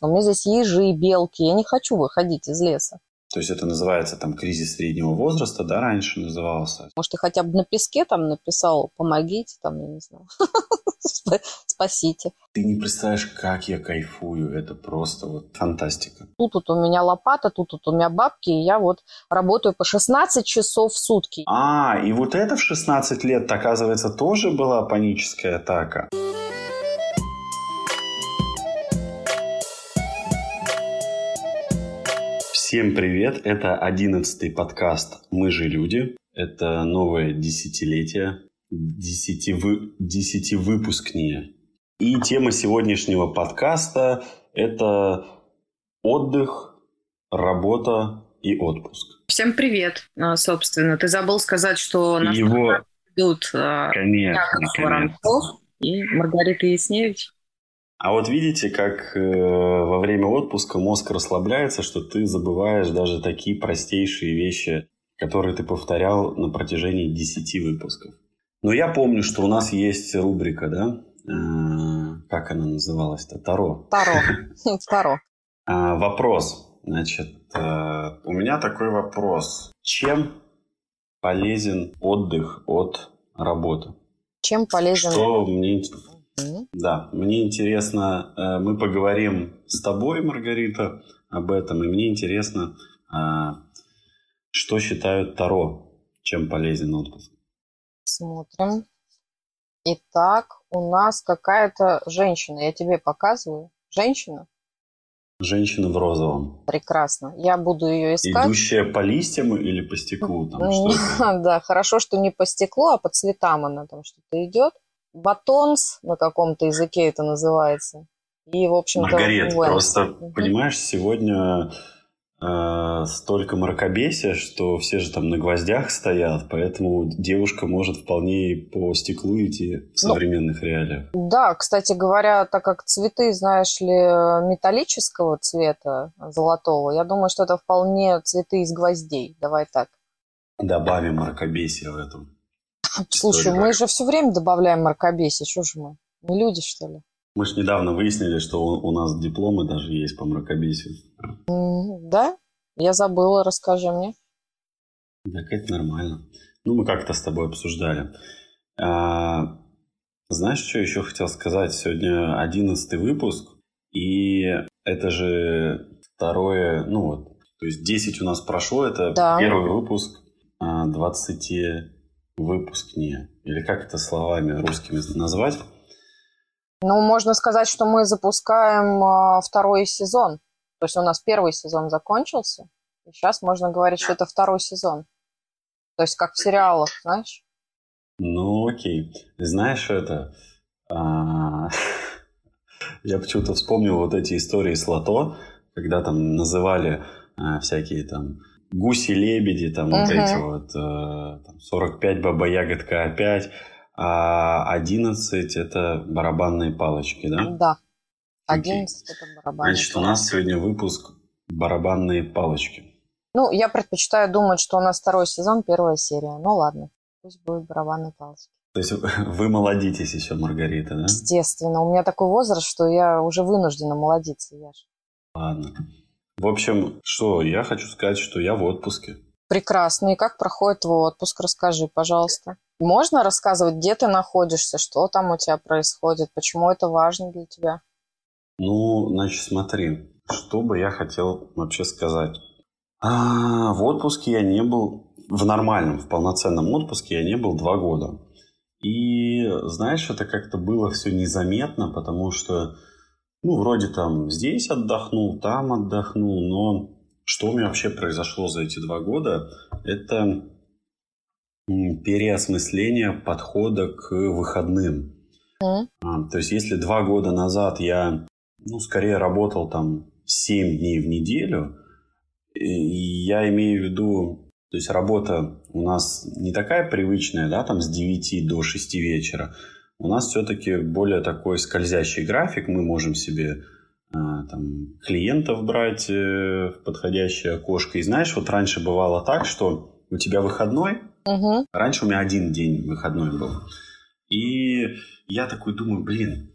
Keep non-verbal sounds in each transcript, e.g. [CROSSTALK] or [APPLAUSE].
У меня здесь ежи, белки. Я не хочу выходить из леса. То есть это называется там кризис среднего возраста, да, раньше назывался? Может, ты хотя бы на песке там написал «помогите», там, я не знаю, [LAUGHS] спасите. Ты не представляешь, как я кайфую, это просто вот фантастика. Тут вот у меня лопата, тут вот у меня бабки, и я вот работаю по 16 часов в сутки. А, и вот это в 16 лет, оказывается, тоже была паническая атака. Всем привет! Это одиннадцатый подкаст «Мы же люди». Это новое десятилетие, десятивы... десятивыпускнее. И тема сегодняшнего подкаста – это отдых, работа и отпуск. Всем привет, а, собственно. Ты забыл сказать, что нас Его... идут а, конечно, Воронцов и Маргарита Ясневич. А вот видите, как э, во время отпуска мозг расслабляется, что ты забываешь даже такие простейшие вещи, которые ты повторял на протяжении 10 выпусков. Но я помню, что у нас есть рубрика, да? Э, как она называлась-то? Таро. Таро. [LAUGHS] Таро. А, вопрос. Значит, э, у меня такой вопрос. Чем полезен отдых от работы? Чем полезен? Что мне да, мне интересно, э, мы поговорим с тобой, Маргарита, об этом, и мне интересно, а, что считают Таро, чем полезен отпуск. Смотрим. Итак, у нас какая-то женщина, я тебе показываю. Женщина? Женщина в розовом. Прекрасно. Я буду ее искать. Идущая по листьям или по стеклу? Там, что [LAUGHS] да, хорошо, что не по стеклу, а по цветам она там что-то идет батонс на каком-то языке это называется. И, в общем-то... Маргарет, просто, угу. понимаешь, сегодня э, столько мракобесия, что все же там на гвоздях стоят, поэтому девушка может вполне по стеклу идти в ну, современных ну, реалиях. Да, кстати говоря, так как цветы, знаешь ли, металлического цвета, золотого, я думаю, что это вполне цветы из гвоздей. Давай так. Добавим мракобесия в этом. Слушай, мы же все время добавляем мракобесие. Что же мы? Не люди, что ли? Мы же недавно выяснили, что у, нас дипломы даже есть по мракобесию. да? Я забыла, расскажи мне. Так это нормально. Ну, мы как-то с тобой обсуждали. А, знаешь, что еще хотел сказать? Сегодня одиннадцатый выпуск, и это же второе, ну вот, то есть 10 у нас прошло, это да. первый выпуск 20 а, выпускнее? Или как это словами русскими назвать? Ну, можно сказать, что мы запускаем э, второй сезон. То есть у нас первый сезон закончился, и сейчас можно говорить, что это второй сезон. То есть как в сериалах, знаешь? Ну, окей. Знаешь, это... А, [LAUGHS] я почему-то вспомнил вот эти истории с лото, когда там называли а, всякие там гуси-лебеди, там uh-huh. вот эти вот, э, там, 45 баба-ягодка опять, а 11 это барабанные палочки, да? Да. 11 okay. это барабанные Значит, палочки. у нас сегодня выпуск барабанные палочки. Ну, я предпочитаю думать, что у нас второй сезон, первая серия. Ну, ладно, пусть будет барабанные палочки. То есть [LAUGHS] вы молодитесь еще, Маргарита, да? Естественно. У меня такой возраст, что я уже вынуждена молодиться, Яш. Ладно. В общем, что, я хочу сказать, что я в отпуске. Прекрасно. И как проходит твой отпуск? Расскажи, пожалуйста. Можно рассказывать, где ты находишься, что там у тебя происходит, почему это важно для тебя? Ну, значит, смотри, что бы я хотел вообще сказать. А, в отпуске я не был, в нормальном, в полноценном отпуске я не был два года. И, знаешь, это как-то было все незаметно, потому что ну, вроде там здесь отдохнул, там отдохнул, но что у меня вообще произошло за эти два года, это переосмысление подхода к выходным. Mm. А, то есть, если два года назад я, ну, скорее работал там 7 дней в неделю, я имею в виду, то есть работа у нас не такая привычная, да, там с 9 до 6 вечера, у нас все-таки более такой скользящий график. Мы можем себе а, там, клиентов брать э, в подходящее окошко. И знаешь, вот раньше бывало так, что у тебя выходной, угу. раньше у меня один день выходной был. И я такой думаю, блин,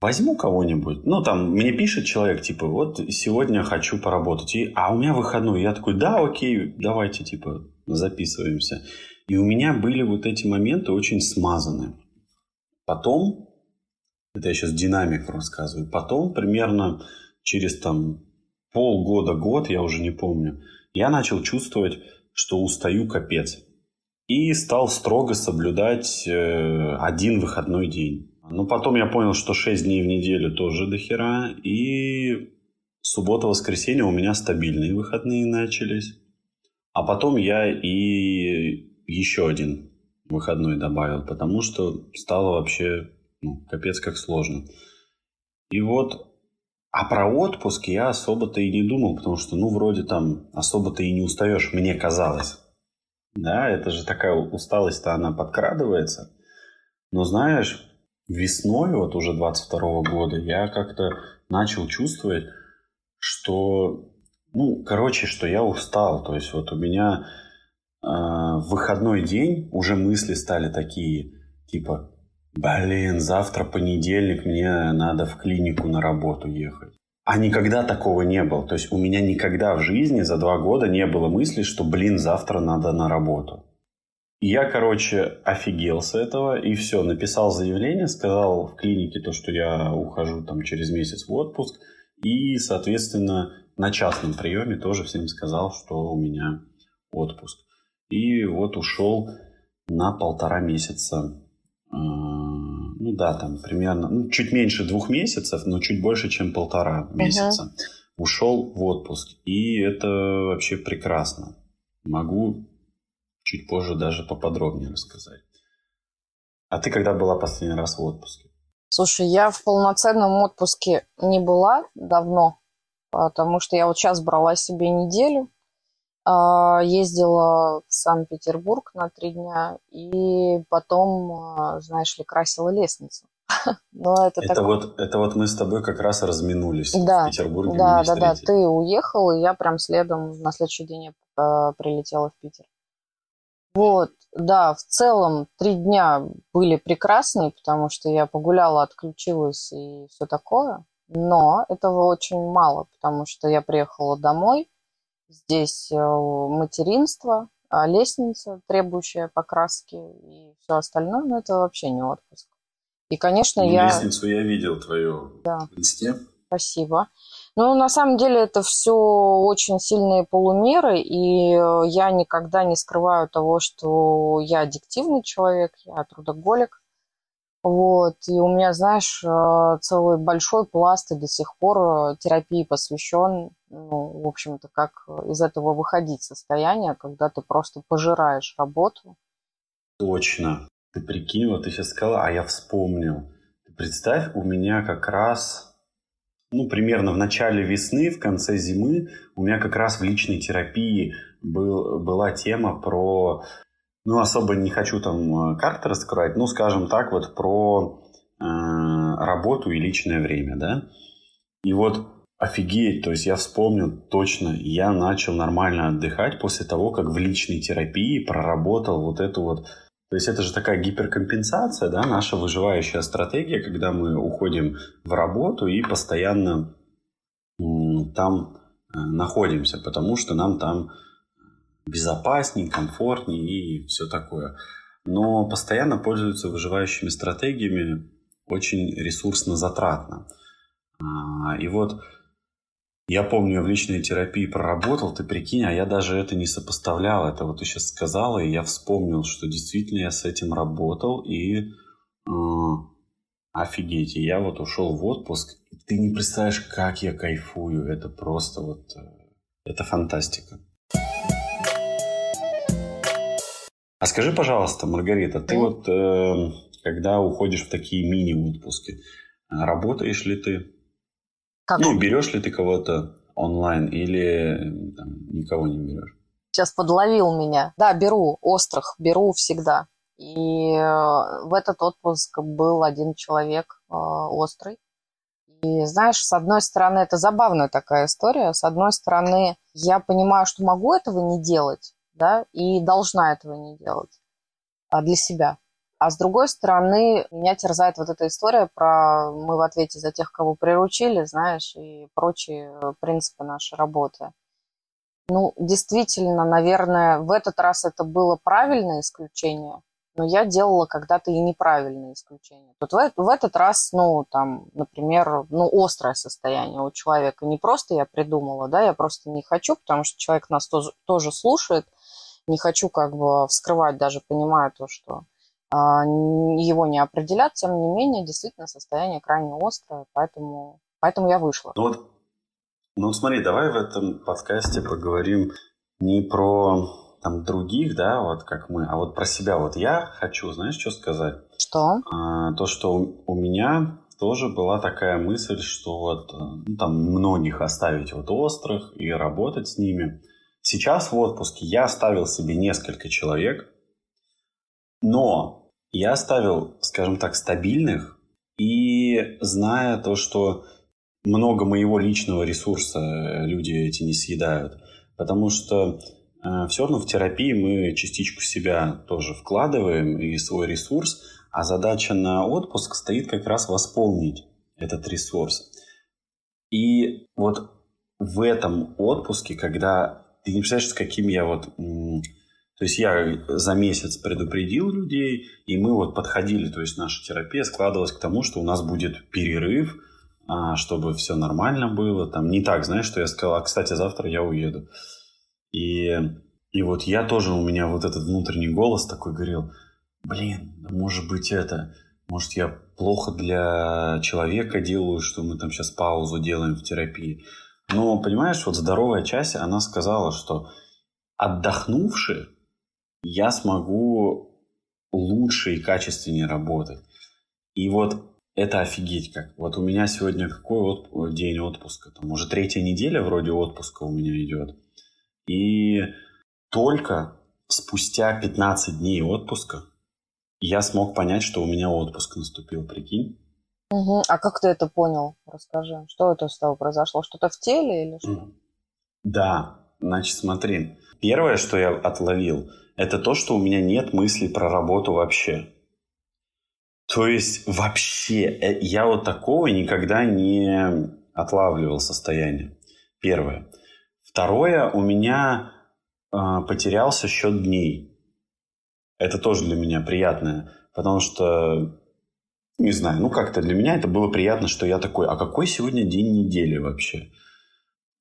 возьму кого-нибудь. Ну, там, мне пишет человек, типа, вот сегодня хочу поработать. И, а у меня выходной. Я такой, да, окей, давайте, типа, записываемся. И у меня были вот эти моменты очень смазаны. Потом, это я сейчас динамику рассказываю, потом примерно через там полгода-год, я уже не помню, я начал чувствовать, что устаю капец. И стал строго соблюдать э, один выходной день. Ну, потом я понял, что 6 дней в неделю тоже до хера. И суббота-воскресенье у меня стабильные выходные начались. А потом я и еще один выходной добавил, потому что стало вообще ну, капец как сложно. И вот, а про отпуск я особо-то и не думал, потому что, ну, вроде там особо-то и не устаешь, мне казалось. Да, это же такая усталость-то, она подкрадывается. Но знаешь, весной вот уже 22 года я как-то начал чувствовать, что, ну, короче, что я устал. То есть вот у меня в выходной день уже мысли стали такие, типа, блин, завтра понедельник, мне надо в клинику на работу ехать. А никогда такого не было. То есть у меня никогда в жизни за два года не было мысли, что, блин, завтра надо на работу. И я, короче, офигел с этого, и все, написал заявление, сказал в клинике то, что я ухожу там через месяц в отпуск, и, соответственно, на частном приеме тоже всем сказал, что у меня отпуск. И вот ушел на полтора месяца. Ну да, там примерно, ну, чуть меньше двух месяцев, но чуть больше, чем полтора месяца. Uh-huh. Ушел в отпуск. И это вообще прекрасно. Могу чуть позже даже поподробнее рассказать. А ты когда была последний раз в отпуске? Слушай, я в полноценном отпуске не была давно, потому что я вот сейчас брала себе неделю, ездила в Санкт-Петербург на три дня и потом, а, знаешь ли, красила лестницу. [LAUGHS] Но это, это, так... вот, это вот мы с тобой как раз разминулись да, в Петербурге. Да, да, да. Ты уехал, и я прям следом на следующий день а, прилетела в Питер. Вот, да, в целом три дня были прекрасные, потому что я погуляла, отключилась и все такое. Но этого очень мало, потому что я приехала домой, здесь э, материнство, а лестница, требующая покраски и все остальное, но это вообще не отпуск. И, конечно, ну, я... Лестницу я видел твою да. в инсте. Спасибо. Ну, на самом деле это все очень сильные полумеры, и э, я никогда не скрываю того, что я аддиктивный человек, я трудоголик. Вот, и у меня, знаешь, э, целый большой пласт и до сих пор терапии посвящен, ну, в общем-то, как из этого выходить состояние, когда ты просто пожираешь работу. Точно. Ты прикинь, вот ты сейчас сказала, а я вспомнил. Представь, у меня как раз ну, примерно в начале весны, в конце зимы у меня как раз в личной терапии был, была тема про, ну, особо не хочу там э, карты раскрывать, ну, скажем так, вот про э, работу и личное время, да. И вот офигеть, то есть я вспомнил точно, я начал нормально отдыхать после того, как в личной терапии проработал вот эту вот то есть это же такая гиперкомпенсация, да, наша выживающая стратегия, когда мы уходим в работу и постоянно там э, находимся, потому что нам там безопаснее, комфортнее и все такое. Но постоянно пользуются выживающими стратегиями очень ресурсно затратно. А, и вот я помню, я в личной терапии проработал, ты прикинь, а я даже это не сопоставлял. Это вот ты сейчас сказала, и я вспомнил, что действительно я с этим работал, и э, офигеть, и я вот ушел в отпуск. Ты не представляешь, как я кайфую. Это просто вот, э, это фантастика. А скажи, пожалуйста, Маргарита, ты вот, э, когда уходишь в такие мини-отпуски, работаешь ли ты? Как? Ну, берешь ли ты кого-то онлайн или там, никого не берешь? Сейчас подловил меня. Да, беру острых, беру всегда. И э, в этот отпуск был один человек э, острый. И знаешь, с одной стороны, это забавная такая история. С одной стороны, я понимаю, что могу этого не делать, да, и должна этого не делать а для себя. А с другой стороны, меня терзает вот эта история про мы в ответе за тех, кого приручили, знаешь, и прочие э, принципы нашей работы. Ну, действительно, наверное, в этот раз это было правильное исключение, но я делала когда-то и неправильные исключения. Тут в, в этот раз, ну, там, например, ну, острое состояние у человека. Не просто я придумала, да, я просто не хочу, потому что человек нас тоже, тоже слушает. Не хочу как бы вскрывать, даже понимая то, что его не определят. Тем не менее, действительно, состояние крайне острое, поэтому, поэтому я вышла. Ну вот, ну смотри, давай в этом подкасте поговорим не про там других, да, вот как мы, а вот про себя. Вот я хочу, знаешь, что сказать? Что? А, то, что у, у меня тоже была такая мысль, что вот ну, там многих оставить вот острых и работать с ними. Сейчас в отпуске я оставил себе несколько человек, но я оставил, скажем так, стабильных и зная то, что много моего личного ресурса люди эти не съедают. Потому что Э, все равно в терапии мы частичку себя тоже вкладываем и свой ресурс, а задача на отпуск стоит как раз восполнить этот ресурс. И вот в этом отпуске, когда ты не представляешь, с каким я вот... То есть я за месяц предупредил людей, и мы вот подходили, то есть наша терапия складывалась к тому, что у нас будет перерыв, а, чтобы все нормально было. Там не так, знаешь, что я сказал, а, кстати, завтра я уеду. И, и вот я тоже, у меня вот этот внутренний голос такой говорил, блин, может быть это, может я плохо для человека делаю, что мы там сейчас паузу делаем в терапии. Но, понимаешь, вот здоровая часть, она сказала, что отдохнувши, я смогу лучше и качественнее работать. И вот это офигеть как. Вот у меня сегодня какой от... день отпуска? Там уже третья неделя вроде отпуска у меня идет. И только спустя 15 дней отпуска я смог понять, что у меня отпуск наступил, прикинь. Угу. А как ты это понял? Расскажи. Что это с тобой произошло? Что-то в теле или что? Да. Значит, смотри. Первое, что я отловил, это то, что у меня нет мыслей про работу вообще. То есть вообще э, я вот такого никогда не отлавливал состояние. Первое. Второе, у меня э, потерялся счет дней. Это тоже для меня приятное, потому что, не знаю, ну как-то для меня это было приятно, что я такой, а какой сегодня день недели вообще?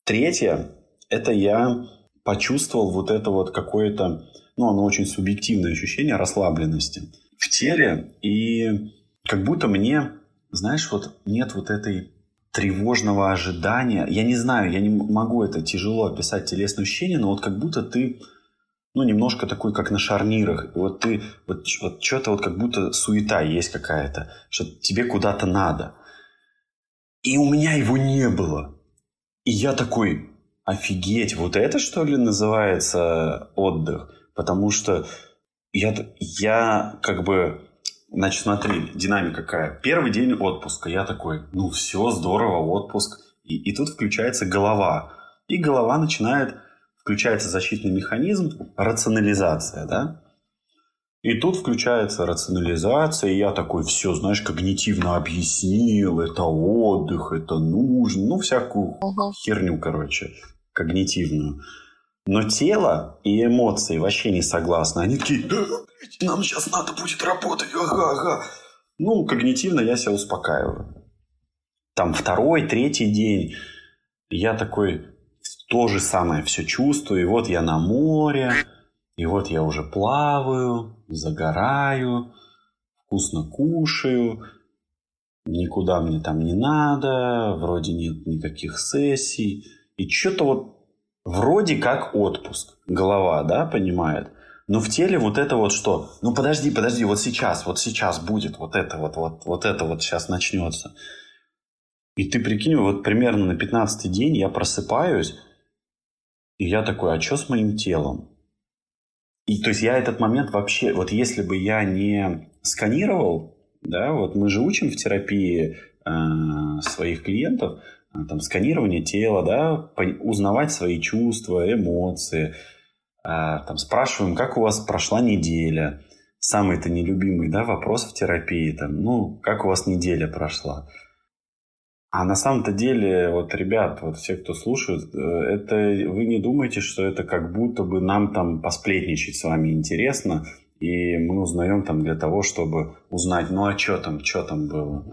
Третье, это я почувствовал вот это вот какое-то, ну, оно очень субъективное ощущение расслабленности в теле, и как будто мне, знаешь, вот нет вот этой тревожного ожидания. Я не знаю, я не могу это тяжело описать телесное ощущение, но вот как будто ты ну, немножко такой, как на шарнирах. Вот ты, вот, вот что-то вот как будто суета есть какая-то, что тебе куда-то надо. И у меня его не было. И я такой, офигеть, вот это что ли называется отдых? Потому что я, я как бы Значит, смотри, динамика какая. Первый день отпуска. Я такой, ну все, здорово, отпуск. И, и тут включается голова. И голова начинает, включается защитный механизм, рационализация, да? И тут включается рационализация, и я такой, все, знаешь, когнитивно объяснил, это отдых, это нужно, ну, всякую uh-huh. херню, короче, когнитивную. Но тело и эмоции вообще не согласны. Они такие, нам сейчас надо будет работать, ага, ага. Ну, когнитивно я себя успокаиваю. Там второй, третий день я такой то же самое все чувствую. И вот я на море, и вот я уже плаваю, загораю, вкусно кушаю, никуда мне там не надо, вроде нет никаких сессий. И что-то вот Вроде как отпуск. Голова, да, понимает. Но в теле вот это вот что? Ну подожди, подожди, вот сейчас, вот сейчас будет, вот это вот, вот, вот это вот сейчас начнется. И ты прикинь, вот примерно на 15 день я просыпаюсь, и я такой, а что с моим телом? И то есть я этот момент вообще, вот если бы я не сканировал, да, вот мы же учим в терапии э, своих клиентов, там, сканирование тела, да, узнавать свои чувства, эмоции. Э, там, спрашиваем, как у вас прошла неделя. самый-то нелюбимый, да, вопрос в терапии, там, ну, как у вас неделя прошла? А на самом-то деле, вот, ребят, вот все, кто слушает, э, это вы не думаете, что это как будто бы нам там посплетничать с вами интересно, и мы узнаем там для того, чтобы узнать, ну а что там, что там было.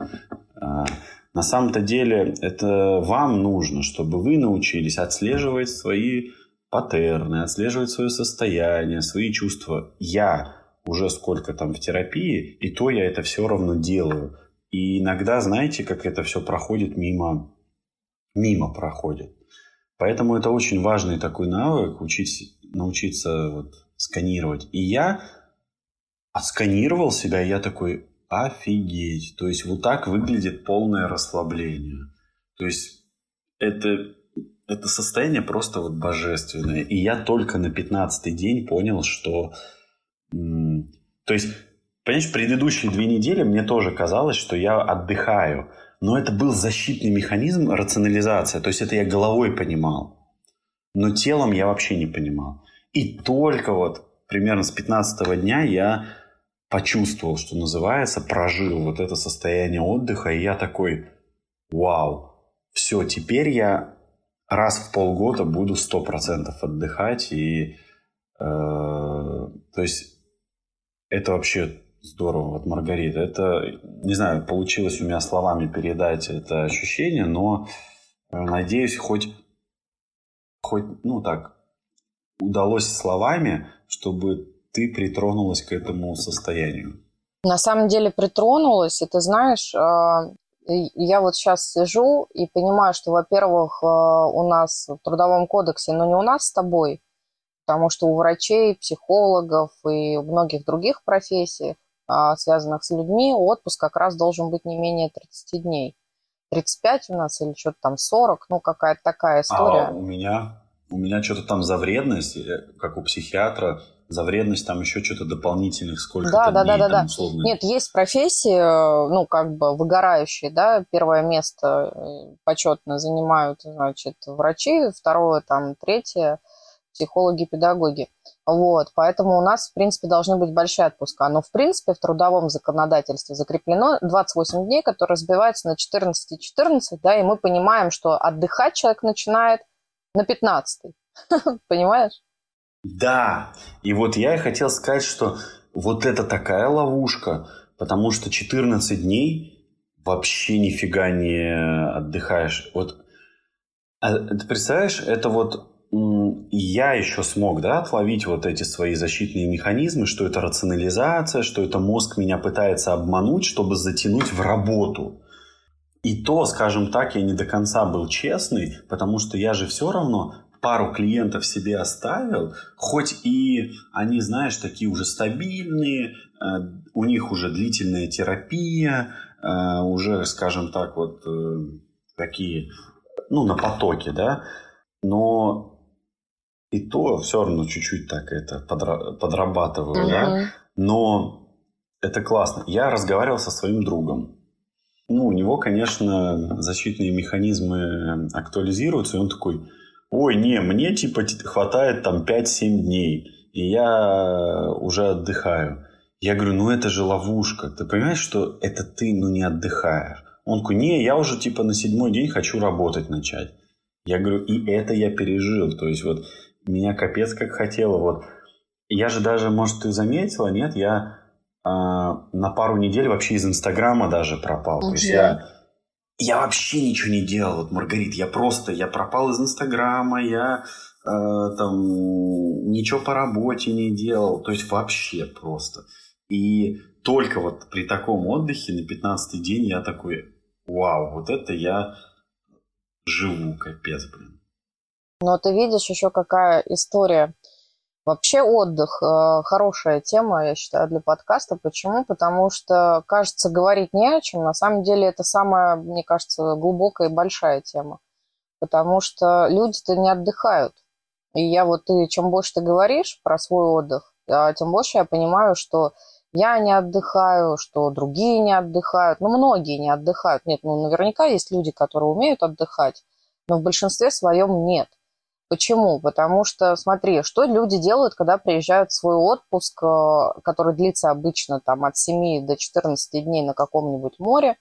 На самом-то деле это вам нужно, чтобы вы научились отслеживать свои паттерны, отслеживать свое состояние, свои чувства. Я уже сколько там в терапии, и то я это все равно делаю. И иногда, знаете, как это все проходит мимо, мимо проходит. Поэтому это очень важный такой навык, учить, научиться вот, сканировать. И я отсканировал себя, и я такой, офигеть. То есть вот так выглядит полное расслабление. То есть это, это состояние просто вот божественное. И я только на 15 день понял, что... То есть Понимаешь, предыдущие две недели мне тоже казалось, что я отдыхаю. Но это был защитный механизм, рационализация. То есть это я головой понимал. Но телом я вообще не понимал. И только вот примерно с 15 дня я почувствовал, что называется, прожил вот это состояние отдыха. И я такой, вау, все, теперь я раз в полгода буду 100% отдыхать. И, э, то есть это вообще Здорово, вот Маргарита. Это, не знаю, получилось у меня словами передать это ощущение, но э, надеюсь, хоть, хоть, ну так, удалось словами, чтобы ты притронулась к этому состоянию. На самом деле притронулась, и ты знаешь, э, я вот сейчас сижу и понимаю, что, во-первых, э, у нас в Трудовом кодексе, но не у нас с тобой, потому что у врачей, психологов и у многих других профессий а, связанных с людьми, отпуск как раз должен быть не менее 30 дней. 35 у нас или что-то там 40, ну какая-то такая история. А у меня, у меня что-то там за вредность, э, как у психиатра, за вредность там еще что-то дополнительных сколько да, да, дней, да, да, да. Нет, есть профессии, э, ну, как бы выгорающие, да, первое место э, почетно занимают, значит, врачи, второе, там, третье, психологи, педагоги. Вот, поэтому у нас, в принципе, должны быть большие отпуска. Но, в принципе, в трудовом законодательстве закреплено 28 дней, которые разбиваются на 14 и 14, да, и мы понимаем, что отдыхать человек начинает на 15. [LAUGHS] Понимаешь? Да, и вот я и хотел сказать, что вот это такая ловушка, потому что 14 дней вообще нифига не отдыхаешь. Вот, а, ты представляешь, это вот я еще смог да, отловить вот эти свои защитные механизмы, что это рационализация, что это мозг меня пытается обмануть, чтобы затянуть в работу. И то, скажем так, я не до конца был честный, потому что я же все равно пару клиентов себе оставил, хоть и они, знаешь, такие уже стабильные, э, у них уже длительная терапия, э, уже, скажем так, вот э, такие, ну, на потоке, да, но и то все равно чуть-чуть так это подра- подрабатываю, uh-huh. да. Но это классно. Я разговаривал со своим другом. Ну, у него, конечно, защитные механизмы актуализируются, и он такой, ой, не, мне типа хватает там 5-7 дней, и я уже отдыхаю. Я говорю, ну это же ловушка. Ты понимаешь, что это ты, ну, не отдыхаешь? Он такой, не, я уже типа на седьмой день хочу работать начать. Я говорю, и это я пережил. То есть вот меня капец как хотела. Вот. Я же даже, может, ты заметила, нет, я э, на пару недель вообще из Инстаграма даже пропал. Okay. То есть я, я вообще ничего не делал, вот, Маргарит, я просто, я пропал из Инстаграма, я э, там ничего по работе не делал, то есть вообще просто. И только вот при таком отдыхе на 15 день я такой, вау, вот это я живу, капец, блин. Но ты видишь еще какая история. Вообще отдых э, хорошая тема, я считаю, для подкаста. Почему? Потому что, кажется, говорить не о чем. На самом деле это самая, мне кажется, глубокая и большая тема. Потому что люди-то не отдыхают. И я вот, ты, чем больше ты говоришь про свой отдых, а, тем больше я понимаю, что я не отдыхаю, что другие не отдыхают, ну, многие не отдыхают. Нет, ну, наверняка есть люди, которые умеют отдыхать, но в большинстве своем нет. Почему? Потому что, смотри, что люди делают, когда приезжают в свой отпуск, э, который длится обычно там от 7 до 14 дней на каком-нибудь море,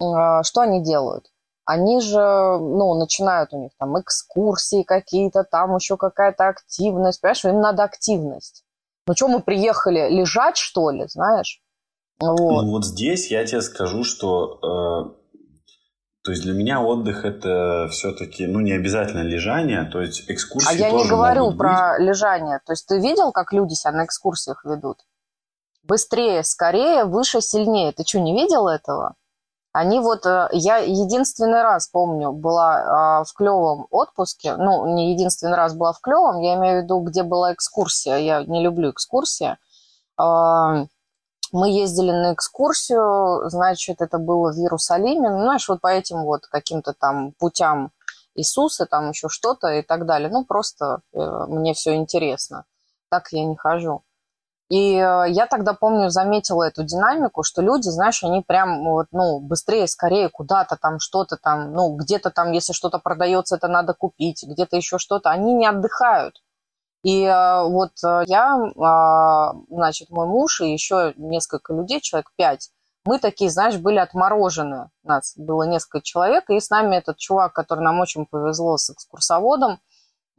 э, что они делают? Они же, ну, начинают у них там экскурсии какие-то, там еще какая-то активность, понимаешь, им надо активность. Ну что, мы приехали лежать, что ли, знаешь? Вот. Ну вот здесь я тебе скажу, что э, то есть для меня отдых это все-таки, ну, не обязательно лежание, то есть экскурсии А я не говорю про быть. лежание. То есть ты видел, как люди себя на экскурсиях ведут? Быстрее, скорее, выше, сильнее. Ты что, не видел этого? Они вот, э, я единственный раз помню, была а, в клевом отпуске, ну, не единственный раз была в клевом, я имею в виду, где была экскурсия, я не люблю экскурсии. Мы ездили на экскурсию, значит, это было в Иерусалиме, ну, знаешь, вот по этим вот каким-то там путям Иисуса, там еще что-то и так далее. Ну, просто э, мне все интересно. Так я не хожу. И э, я тогда, помню, заметила эту динамику, что люди, знаешь, они прям вот, ну, быстрее, скорее куда-то там что-то там, ну, где-то там, если что-то продается, это надо купить, где-то еще что-то. Они не отдыхают. И э, вот э, я, а, значит, мой муж и еще несколько людей, человек пять, мы такие, знаешь, были отморожены. Нас было несколько человек, и с нами этот чувак, который нам очень повезло с экскурсоводом,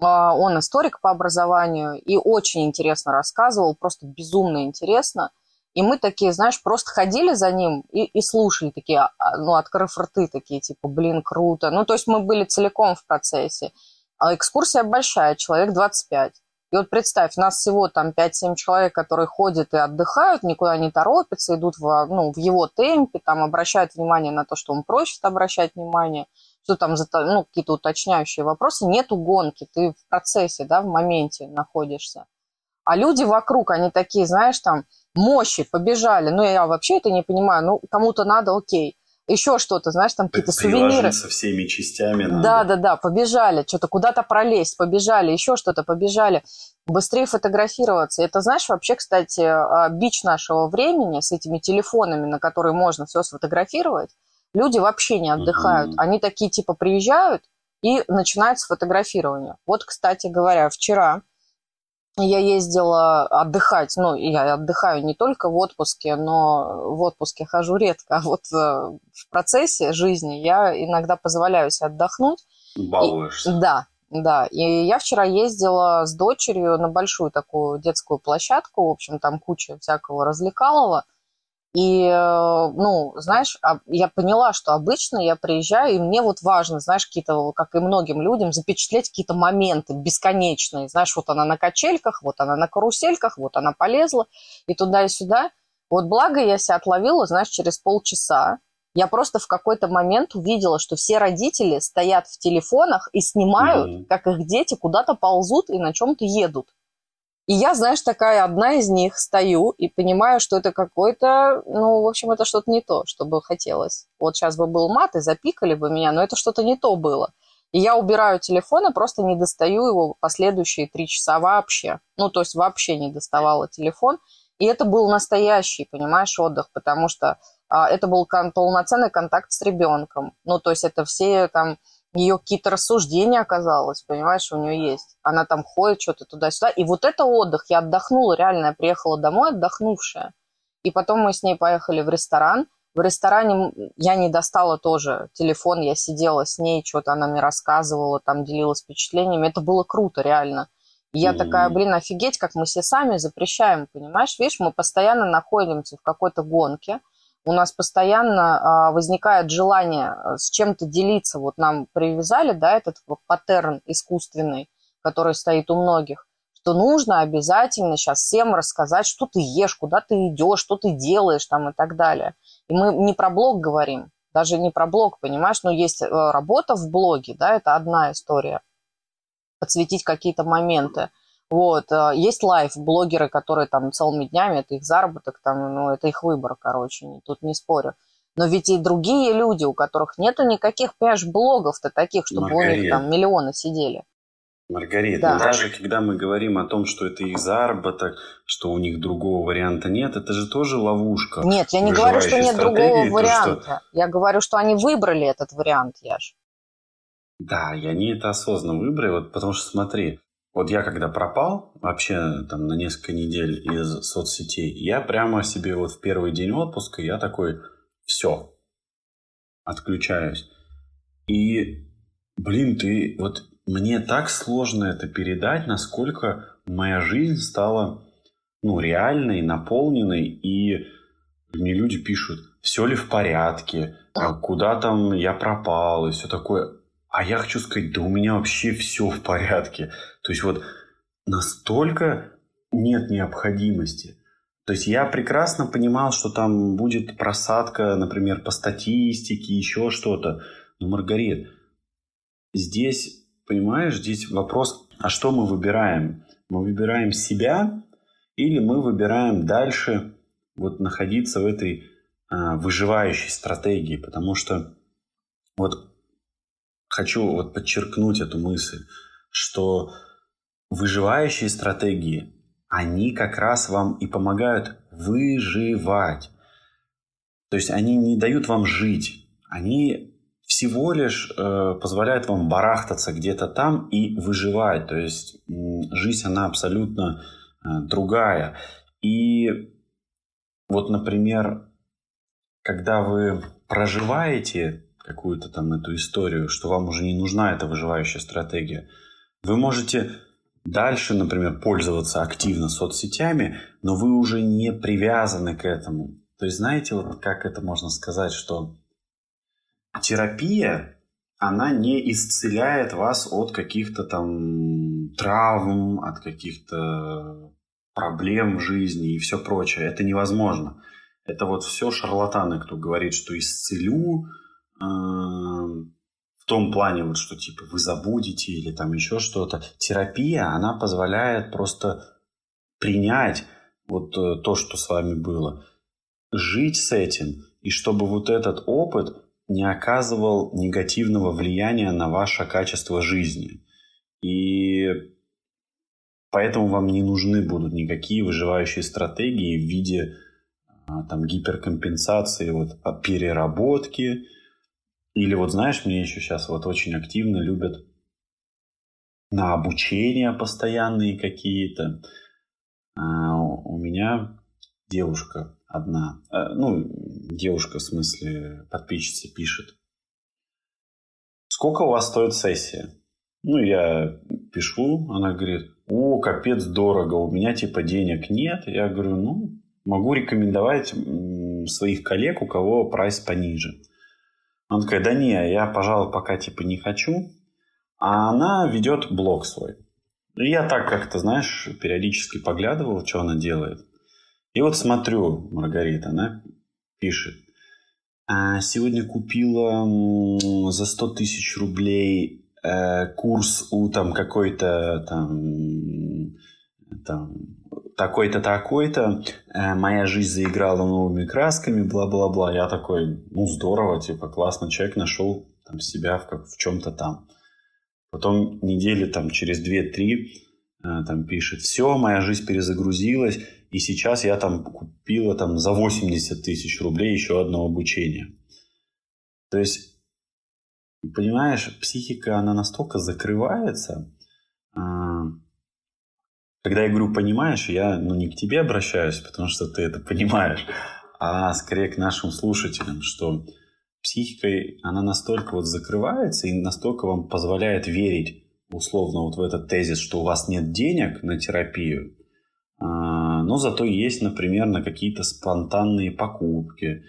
а, он историк по образованию и очень интересно рассказывал, просто безумно интересно. И мы такие, знаешь, просто ходили за ним и, и слушали такие, а, ну, открыв рты такие, типа, блин, круто. Ну, то есть мы были целиком в процессе. А экскурсия большая, человек 25. И вот представь, нас всего там 5-7 человек, которые ходят и отдыхают, никуда не торопятся, идут в, ну, в его темпе, там обращают внимание на то, что он просит обращать внимание, что там за ну, какие-то уточняющие вопросы. Нету гонки, ты в процессе, да, в моменте находишься. А люди вокруг, они такие, знаешь, там, мощи, побежали. Ну, я вообще это не понимаю. Ну, кому-то надо, окей еще что-то, знаешь, там какие-то сувениры. со всеми частями. Надо. Да, да, да, побежали, что-то куда-то пролезть, побежали, еще что-то, побежали. Быстрее фотографироваться. Это, знаешь, вообще, кстати, а, бич нашего времени с этими телефонами, на которые можно все сфотографировать. Люди вообще не отдыхают. Mm-hmm. Они такие, типа, приезжают и начинают с фотографирования. Вот, кстати говоря, вчера я ездила отдыхать, ну, я отдыхаю не только в отпуске, но в отпуске хожу редко, а вот э, в процессе жизни я иногда позволяю себе отдохнуть. Балуешься. И, да, да. И я вчера ездила с дочерью на большую такую детскую площадку, в общем, там куча всякого развлекалого. И, э, ну, знаешь, а, я поняла, что обычно я приезжаю, и мне вот важно, знаешь, какие-то, как и многим людям, запечатлеть какие-то моменты бесконечные. Знаешь, вот она на качельках, вот она на карусельках, вот она полезла, и туда и сюда. Вот благо я себя отловила, знаешь, через полчаса. Я просто в какой-то момент увидела, что все родители стоят в телефонах и снимают, mm-hmm. как их дети куда-то ползут и на чем-то едут. И я, знаешь, такая одна из них, стою и понимаю, что это какой-то, ну, в общем, это что-то не то, что бы хотелось. Вот сейчас бы был мат, и запикали бы меня, но это что-то не то было. И я убираю телефон и просто не достаю его последующие три часа вообще. Ну, то есть вообще не доставала телефон. И это был настоящий, понимаешь, отдых, потому что а, это был кон- полноценный контакт с ребенком. Ну, то есть это все там ее какие-то рассуждения оказалось, понимаешь, у нее есть. Она там ходит что-то туда-сюда. И вот это отдых. Я отдохнула, реально, я приехала домой отдохнувшая. И потом мы с ней поехали в ресторан. В ресторане я не достала тоже телефон, я сидела с ней, что-то она мне рассказывала, там делилась впечатлениями. Это было круто, реально. И я mm-hmm. такая, блин, офигеть, как мы все сами запрещаем, понимаешь? Видишь, мы постоянно находимся в какой-то гонке – у нас постоянно а, возникает желание а, с чем-то делиться. Вот нам привязали, да, этот паттерн искусственный, который стоит у многих, что нужно обязательно сейчас всем рассказать, что ты ешь, куда ты идешь, что ты делаешь там и так далее. И мы не про блог говорим, даже не про блог, понимаешь, но есть э, работа в блоге, да, это одна история, подсветить какие-то моменты. Вот. Э, есть лайф-блогеры, которые там целыми днями, это их заработок, там, ну, это их выбор, короче, тут не спорю. Но ведь и другие люди, у которых нету никаких, понимаешь, блогов-то таких, чтобы Маргарита. у них там миллионы сидели. Маргарита, да. даже когда мы говорим о том, что это их заработок, что у них другого варианта нет, это же тоже ловушка. Нет, я не говорю, что нет другого варианта. Что... Я говорю, что они выбрали этот вариант, Яш. Да, и они это осознанно выбрали, вот потому что смотри, вот я когда пропал вообще там на несколько недель из соцсетей, я прямо себе вот в первый день отпуска, я такой, все, отключаюсь. И, блин, ты вот мне так сложно это передать, насколько моя жизнь стала ну, реальной, наполненной, и мне люди пишут, все ли в порядке, куда там я пропал, и все такое. А я хочу сказать, да у меня вообще все в порядке. То есть вот настолько нет необходимости. То есть я прекрасно понимал, что там будет просадка, например, по статистике, еще что-то. Но, Маргарит, здесь, понимаешь, здесь вопрос, а что мы выбираем? Мы выбираем себя или мы выбираем дальше вот находиться в этой а, выживающей стратегии? Потому что вот хочу вот подчеркнуть эту мысль, что выживающие стратегии, они как раз вам и помогают выживать. То есть они не дают вам жить, они всего лишь э, позволяют вам барахтаться где-то там и выживать. То есть э, жизнь, она абсолютно э, другая. И вот, например, когда вы проживаете какую-то там эту историю, что вам уже не нужна эта выживающая стратегия. Вы можете дальше, например, пользоваться активно соцсетями, но вы уже не привязаны к этому. То есть, знаете, вот как это можно сказать, что терапия, она не исцеляет вас от каких-то там травм, от каких-то проблем в жизни и все прочее. Это невозможно. Это вот все шарлатаны, кто говорит, что исцелю, в том плане, вот, что типа вы забудете или там еще что-то. Терапия, она позволяет просто принять вот э, то, что с вами было, жить с этим, и чтобы вот этот опыт не оказывал негативного влияния на ваше качество жизни. И поэтому вам не нужны будут никакие выживающие стратегии в виде а, там, гиперкомпенсации, вот, переработки, или вот знаешь, мне еще сейчас вот очень активно любят на обучение постоянные какие-то. А у меня девушка одна, э, ну, девушка в смысле подписчица пишет. Сколько у вас стоит сессия? Ну, я пишу, она говорит, о, капец, дорого, у меня типа денег нет. Я говорю, ну, могу рекомендовать своих коллег, у кого прайс пониже. Он такой, да не, я, пожалуй, пока типа не хочу. А она ведет блог свой. И я так как-то, знаешь, периодически поглядывал, что она делает. И вот смотрю, Маргарита, она пишет. А сегодня купила за 100 тысяч рублей э, курс у там какой-то там, там такой-то, такой-то, э, моя жизнь заиграла новыми красками, бла-бла-бла. Я такой, ну, здорово, типа, классно, человек нашел там себя в, как, в чем-то там. Потом недели там через 2-3 э, там пишет, все, моя жизнь перезагрузилась, и сейчас я там купила там за 80 тысяч рублей еще одно обучение. То есть, понимаешь, психика, она настолько закрывается, а, когда я говорю «понимаешь», я ну, не к тебе обращаюсь, потому что ты это понимаешь, а скорее к нашим слушателям, что психика, она настолько вот закрывается и настолько вам позволяет верить условно вот в этот тезис, что у вас нет денег на терапию, а, но зато есть, например, на какие-то спонтанные покупки,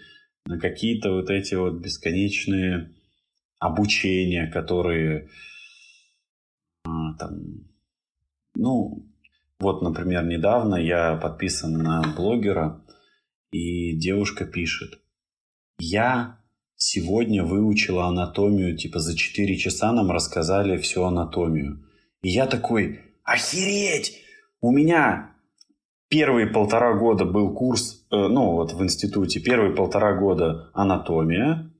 на какие-то вот эти вот бесконечные обучения, которые а, там, ну, вот, например, недавно я подписан на блогера, и девушка пишет, я сегодня выучила анатомию, типа за 4 часа нам рассказали всю анатомию. И я такой, охереть! У меня первые полтора года был курс, э, ну вот в институте, первые полтора года анатомия,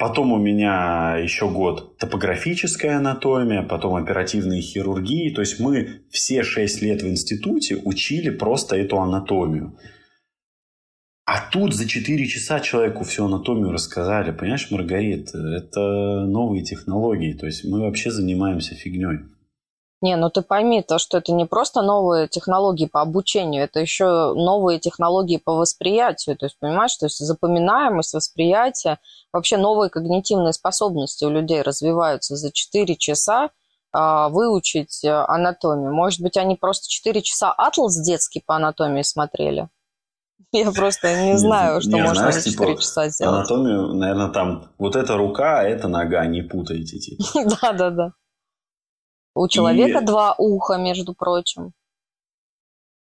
Потом у меня еще год топографическая анатомия, потом оперативные хирургии. То есть мы все шесть лет в институте учили просто эту анатомию. А тут за 4 часа человеку всю анатомию рассказали. Понимаешь, Маргарит, это новые технологии. То есть мы вообще занимаемся фигней. Не, ну ты пойми, то, что это не просто новые технологии по обучению, это еще новые технологии по восприятию. То есть, понимаешь, то есть запоминаемость, восприятие, вообще новые когнитивные способности у людей развиваются за 4 часа а, выучить э, анатомию. Может быть, они просто 4 часа атлас детский по анатомии смотрели? [LAUGHS] Я просто не знаю, что можно за 4 типа, часа сделать. Анатомию, наверное, там вот эта рука, а эта нога, не путайте. Типа. [LAUGHS] Да-да-да. У человека и... два уха, между прочим.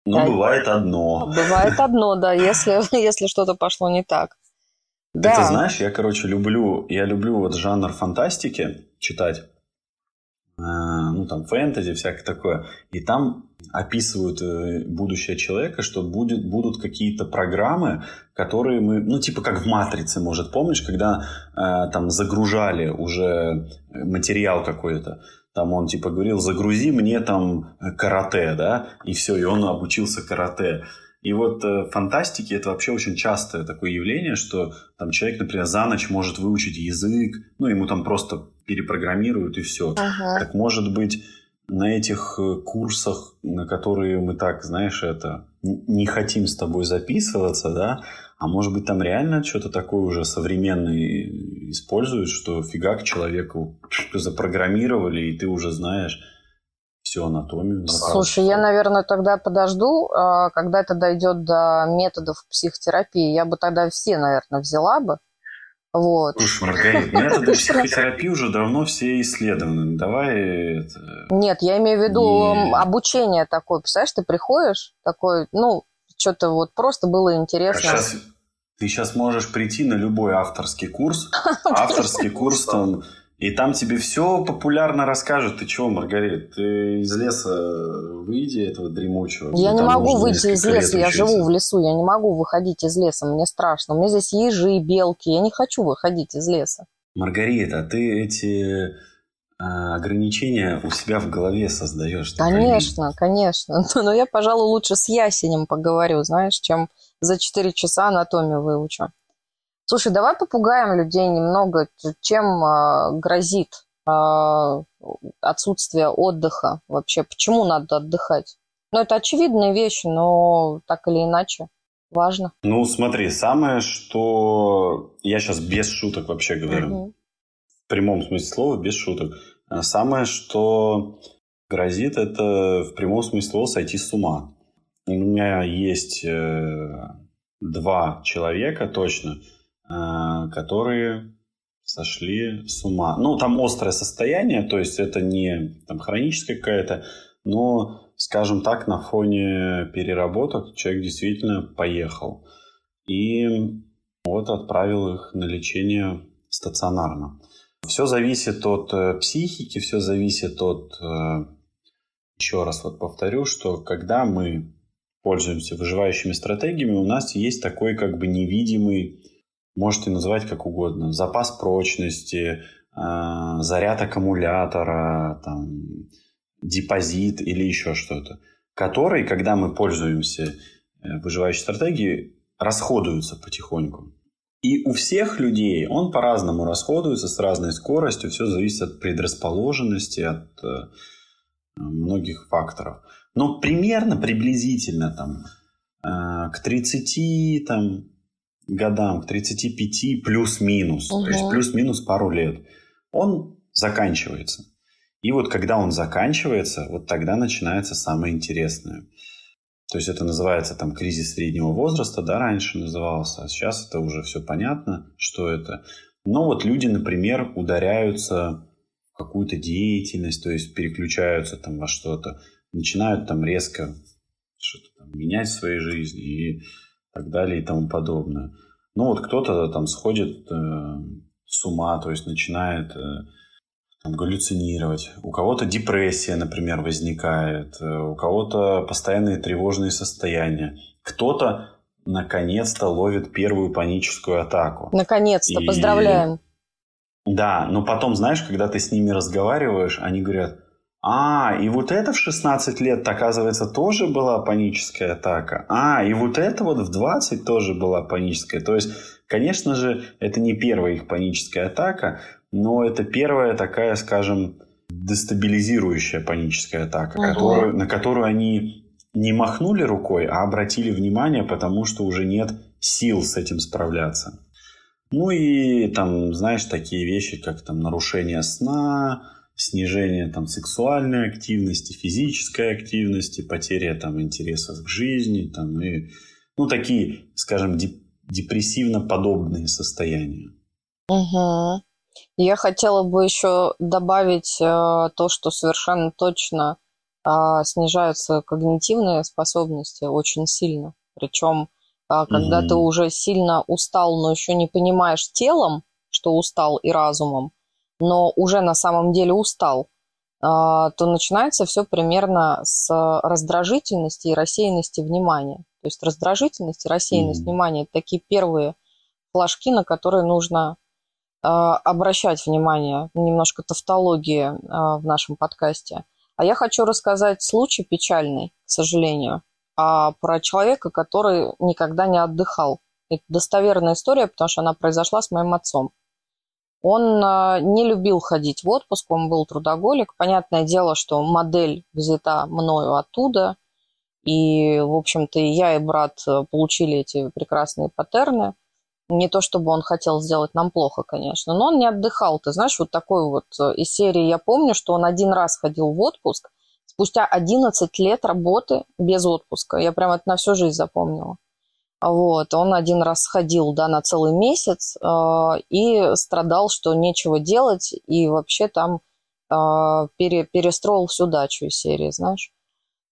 Ну, да. бывает одно. Бывает [LAUGHS] одно, да, если, [LAUGHS] если что-то пошло не так. Да. Ты знаешь, я, короче, люблю, я люблю вот жанр фантастики читать. А, ну, там, фэнтези, всякое такое. И там описывают э, будущее человека, что будет, будут какие-то программы, которые мы, ну, типа как в «Матрице», может, помнишь, когда э, там загружали уже материал какой-то, там он типа говорил, загрузи мне там карате, да, и все, и он обучился карате. И вот э, фантастики это вообще очень частое такое явление, что там человек, например, за ночь может выучить язык, ну, ему там просто перепрограммируют и все. Ага. Так может быть на этих э, курсах, на которые мы так, знаешь, это не хотим с тобой записываться, да, а может быть там реально что-то такое уже современное используют, что фига к человеку запрограммировали, и ты уже знаешь всю анатомию. Слушай, я, наверное, тогда подожду, а, когда это дойдет до методов психотерапии. Я бы тогда все, наверное, взяла бы. Вот. Слушай, Маргарита, методы [LAUGHS] психотерапии уже давно все исследованы. Давай это... Нет, я имею в виду не... обучение такое. Представляешь, ты приходишь, такой, ну, что-то вот просто было интересно. А сейчас, ты сейчас можешь прийти на любой авторский курс. [LAUGHS] Авторский курс там и там тебе все популярно расскажут. Ты чего, Маргарит, ты из леса выйди этого дремучего. Я не могу выйти из леса, я живу в лесу, я не могу выходить из леса, мне страшно. У меня здесь ежи, белки, я не хочу выходить из леса. Маргарита, а ты эти а, ограничения у себя в голове создаешь. Конечно, конечно. [LAUGHS] Но я, пожалуй, лучше с ясенем поговорю, знаешь, чем за 4 часа анатомию выучу. Слушай, давай попугаем людей немного, чем э, грозит э, отсутствие отдыха вообще. Почему надо отдыхать? Ну, это очевидная вещь, но так или иначе важно. Ну, смотри, самое, что... Я сейчас без шуток вообще говорю. Угу. В прямом смысле слова, без шуток. А самое, что грозит, это в прямом смысле слова сойти с ума. У меня есть э, два человека точно, которые сошли с ума. Ну, там острое состояние, то есть это не там, хроническая какая-то, но, скажем так, на фоне переработок человек действительно поехал. И вот отправил их на лечение стационарно. Все зависит от э, психики, все зависит от... Э, еще раз вот повторю, что когда мы пользуемся выживающими стратегиями, у нас есть такой как бы невидимый можете называть как угодно. Запас прочности, э, заряд аккумулятора, там, депозит или еще что-то, который, когда мы пользуемся э, выживающей стратегией, расходуются потихоньку. И у всех людей он по-разному расходуется, с разной скоростью, все зависит от предрасположенности, от э, многих факторов. Но примерно, приблизительно там, к 30, там, годам, к 35 плюс-минус, угу. то есть плюс-минус пару лет, он заканчивается. И вот когда он заканчивается, вот тогда начинается самое интересное. То есть это называется там кризис среднего возраста, да, раньше назывался, а сейчас это уже все понятно, что это. Но вот люди, например, ударяются в какую-то деятельность, то есть переключаются там во что-то, начинают там резко что-то там менять в своей жизни и так далее и тому подобное. Ну вот кто-то там сходит э, с ума, то есть начинает э, там, галлюцинировать. У кого-то депрессия, например, возникает, э, у кого-то постоянные тревожные состояния. Кто-то наконец-то ловит первую паническую атаку. Наконец-то, и... поздравляем. Да, но потом, знаешь, когда ты с ними разговариваешь, они говорят, А, и вот это в 16 лет, оказывается, тоже была паническая атака. А, и вот это вот в 20 тоже была паническая. То есть, конечно же, это не первая их паническая атака, но это первая такая, скажем, дестабилизирующая паническая атака, угу. которую, на которую они не махнули рукой, а обратили внимание, потому что уже нет сил с этим справляться. Ну и там, знаешь, такие вещи, как там нарушение сна, снижение там сексуальной активности, физической активности, потеря там интересов к жизни, там и ну такие, скажем, депрессивно подобные состояния. Угу. Я хотела бы еще добавить э, то, что совершенно точно э, снижаются когнитивные способности очень сильно. Причем, э, когда mm-hmm. ты уже сильно устал, но еще не понимаешь телом, что устал и разумом, но уже на самом деле устал, э, то начинается все примерно с раздражительности и рассеянности внимания. То есть раздражительность и рассеянность mm-hmm. внимания – это такие первые флажки, на которые нужно а, обращать внимание, немножко тавтологии а, в нашем подкасте. А я хочу рассказать случай печальный, к сожалению, а, про человека, который никогда не отдыхал. Это достоверная история, потому что она произошла с моим отцом. Он не любил ходить в отпуск, он был трудоголик. Понятное дело, что модель взята мною оттуда. И, в общем-то, и я, и брат э, получили эти прекрасные паттерны. Не то чтобы он хотел сделать нам плохо, конечно, но он не отдыхал. Ты знаешь, вот такой вот э, из серии я помню, что он один раз ходил в отпуск, спустя 11 лет работы без отпуска. Я прям это на всю жизнь запомнила. Вот, он один раз сходил, да, на целый месяц э, и страдал, что нечего делать, и вообще там э, пере, перестроил всю дачу из серии, знаешь,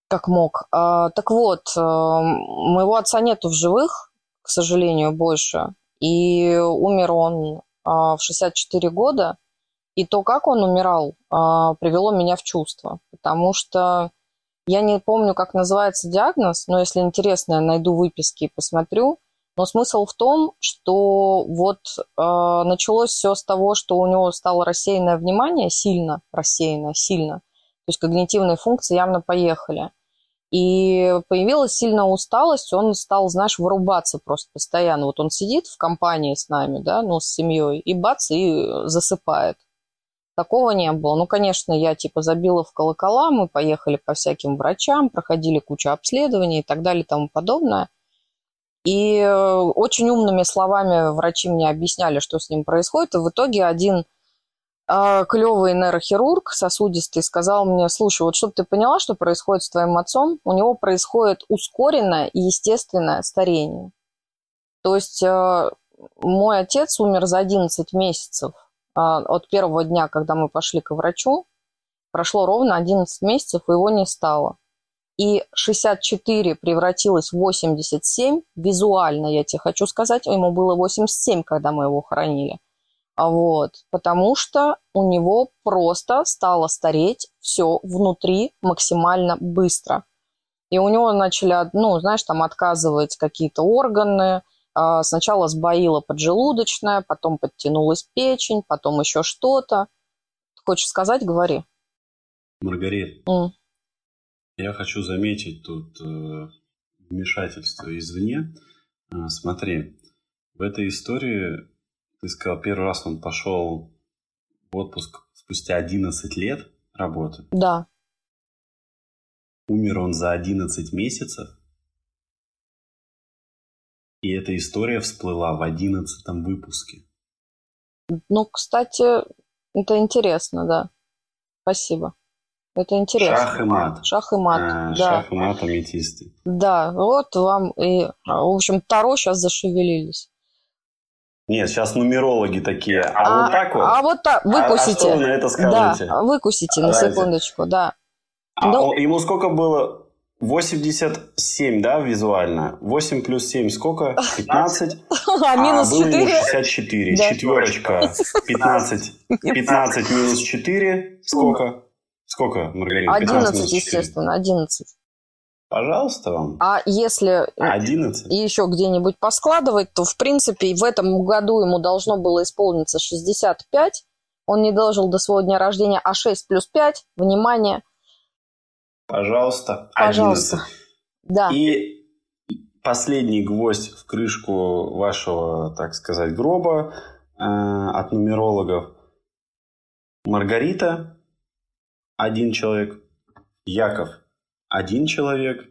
как мог. Э, так вот, э, моего отца нету в живых, к сожалению, больше. И умер он а, в 64 года. И то, как он умирал, а, привело меня в чувство. Потому что я не помню, как называется диагноз, но если интересно, я найду выписки и посмотрю. Но смысл в том, что вот э, началось все с того, что у него стало рассеянное внимание, сильно рассеянное, сильно. То есть когнитивные функции явно поехали. И появилась сильная усталость, он стал, знаешь, вырубаться просто постоянно. Вот он сидит в компании с нами, да, ну, с семьей, и бац, и засыпает. Такого не было. Ну, конечно, я типа забила в колокола, мы поехали по всяким врачам, проходили кучу обследований и так далее и тому подобное. И э, очень умными словами врачи мне объясняли, что с ним происходит. И в итоге один а, клевый нейрохирург сосудистый сказал мне, слушай, вот чтобы ты поняла, что происходит с твоим отцом, у него происходит ускоренное и естественное старение. То есть э, мой отец умер за 11 месяцев от первого дня, когда мы пошли к врачу. Прошло ровно 11 месяцев, и его не стало. И 64 превратилось в 87 визуально, я тебе хочу сказать. Ему было 87, когда мы его хоронили. А вот, потому что у него просто стало стареть все внутри максимально быстро. И у него начали, ну, знаешь, там отказывать какие-то органы. А, сначала сбоила поджелудочная, потом подтянулась печень, потом еще что-то. Хочешь сказать, говори. Маргарит, mm. я хочу заметить тут э, вмешательство извне. А, смотри, в этой истории ты сказал, первый раз он пошел в отпуск спустя 11 лет работы. Да. Умер он за 11 месяцев. И эта история всплыла в 11 выпуске. Ну, кстати, это интересно, да. Спасибо. Это интересно. Шах и мат. Шах и мат, а, да. Шах и мат аметисты. Да, вот вам и... В общем, Таро сейчас зашевелились. Нет, сейчас нумерологи такие. А, а вот так вот? А вот так, выкусите. А, а что вы на это скажете? Да, выкусите на секундочку, да. А ну, ему сколько было? 87, да, визуально? 8 плюс 7 сколько? [LAUGHS] 15? А минус а, 4? 64. Да. Четверочка. 15. 15 [LAUGHS] минус 4. Сколько? Сколько, Маргарита? 11, естественно, 11. Пожалуйста вам. А если 11. еще где-нибудь поскладывать, то, в принципе, в этом году ему должно было исполниться 65. он не дожил до своего дня рождения, а 6 плюс 5, внимание. Пожалуйста, Пожалуйста. 11. Да. И последний гвоздь в крышку вашего, так сказать, гроба э, от нумерологов. Маргарита – один человек, Яков – один человек,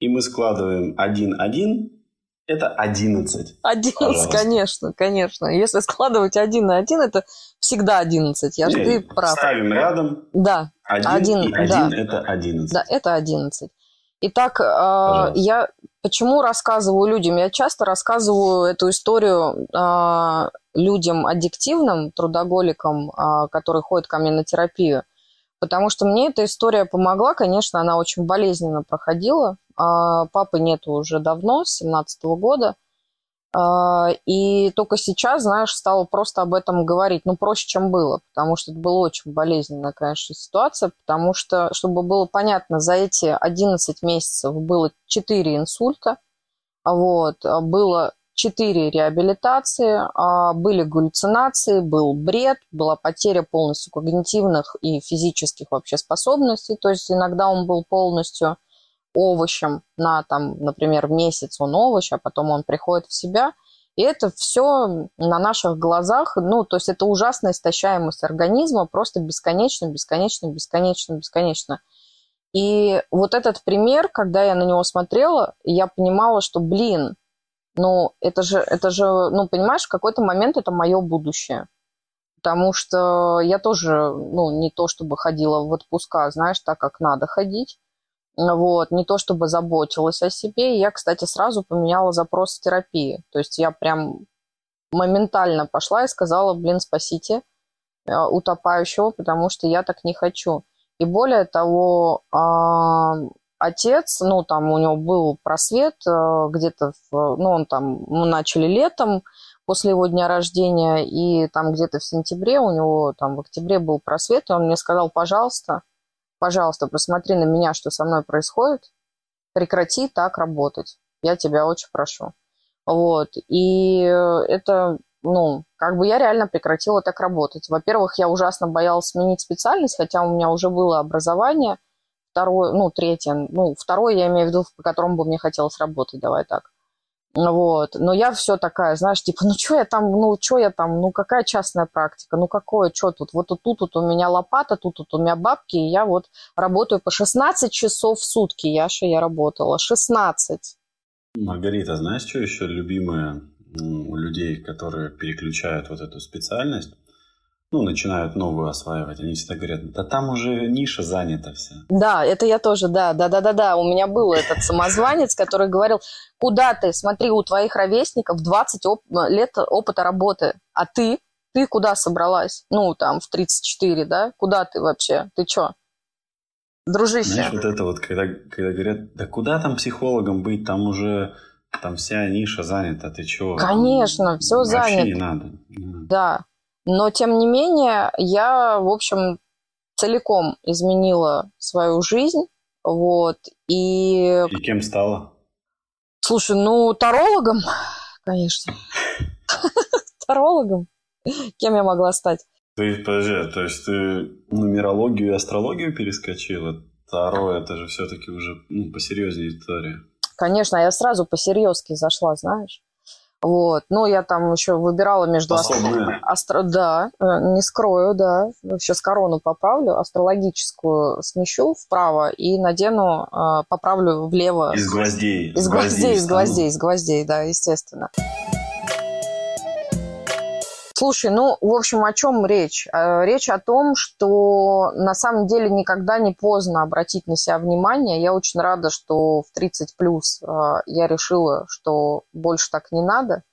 и мы складываем один-один это 11. 11, Пожалуйста. конечно, конечно. Если складывать один на один, это всегда 11. Я же ты прав. Ставим рядом. Да. Один, один, и один да. это 11. Да, это 11. Итак, э, я почему рассказываю людям? Я часто рассказываю эту историю э, людям аддиктивным, трудоголикам, э, которые ходят ко мне на терапию. Потому что мне эта история помогла, конечно, она очень болезненно проходила. А, папы нету уже давно, с 17 года. А, и только сейчас, знаешь, стало просто об этом говорить, ну, проще, чем было, потому что это была очень болезненная, конечно, ситуация, потому что, чтобы было понятно, за эти 11 месяцев было 4 инсульта, вот, было 4 реабилитации, а, были галлюцинации, был бред, была потеря полностью когнитивных и физических вообще способностей, то есть иногда он был полностью овощем на, там, например, месяц он овощ, а потом он приходит в себя. И это все на наших глазах, ну, то есть это ужасная истощаемость организма, просто бесконечно, бесконечно, бесконечно, бесконечно. И вот этот пример, когда я на него смотрела, я понимала, что, блин, ну, это же, это же, ну, понимаешь, в какой-то момент это мое будущее. Потому что я тоже, ну, не то чтобы ходила в отпуска, знаешь, так, как надо ходить. Вот, не то чтобы заботилась о себе. Я, кстати, сразу поменяла запрос терапии. То есть я прям моментально пошла и сказала, блин, спасите э, утопающего, потому что я так не хочу. И более того, а, отец, ну, там у него был просвет э, где-то, ну, он там, мы начали летом, после его дня рождения, и там где-то в сентябре у него, там в октябре был просвет, и он мне сказал, пожалуйста, пожалуйста, посмотри на меня, что со мной происходит, прекрати так работать. Я тебя очень прошу. Вот. И это, ну, как бы я реально прекратила так работать. Во-первых, я ужасно боялась сменить специальность, хотя у меня уже было образование. Второе, ну, третье, ну, второе я имею в виду, по которому бы мне хотелось работать, давай так. Вот. Но я все такая, знаешь, типа, ну что я там, ну что я там, ну какая частная практика, ну какое, что тут, вот тут, тут у меня лопата, тут, тут у меня бабки, и я вот работаю по 16 часов в сутки, Яша, я работала, 16. Маргарита, знаешь, что еще любимое у людей, которые переключают вот эту специальность? Ну, начинают новую осваивать, они всегда говорят, да там уже ниша занята вся. Да, это я тоже, да, да, да, да, да. У меня был этот самозванец, который говорил, куда ты, смотри, у твоих ровесников 20 оп- лет опыта работы, а ты, ты куда собралась? Ну, там, в 34, да? Куда ты вообще? Ты чё? Дружище. Знаешь, вот это вот, когда, когда говорят, да куда там психологом быть, там уже там вся ниша занята, ты чё? Конечно, все Вообще занято. не надо. Да. Но, тем не менее, я, в общем, целиком изменила свою жизнь. Вот, и... И кем стала? Слушай, ну, тарологом, конечно. [LAUGHS] Тарологом. Кем я могла стать? То есть, подожди, то есть ты нумерологию и астрологию перескочила? Таро это же все-таки уже ну, посерьезнее история. Конечно, я сразу по-серьезки зашла, знаешь. Вот. Ну, я там еще выбирала между... Астро... Астро... Да, э, не скрою, да. Сейчас корону поправлю, астрологическую смещу вправо и надену, э, поправлю влево. Из гвоздей. Из гвоздей, из гвоздей, из гвоздей, да, естественно. Слушай, ну, в общем, о чем речь? Э, речь о том, что на самом деле никогда не поздно обратить на себя внимание. Я очень рада, что в 30 плюс э, я решила, что больше так не надо.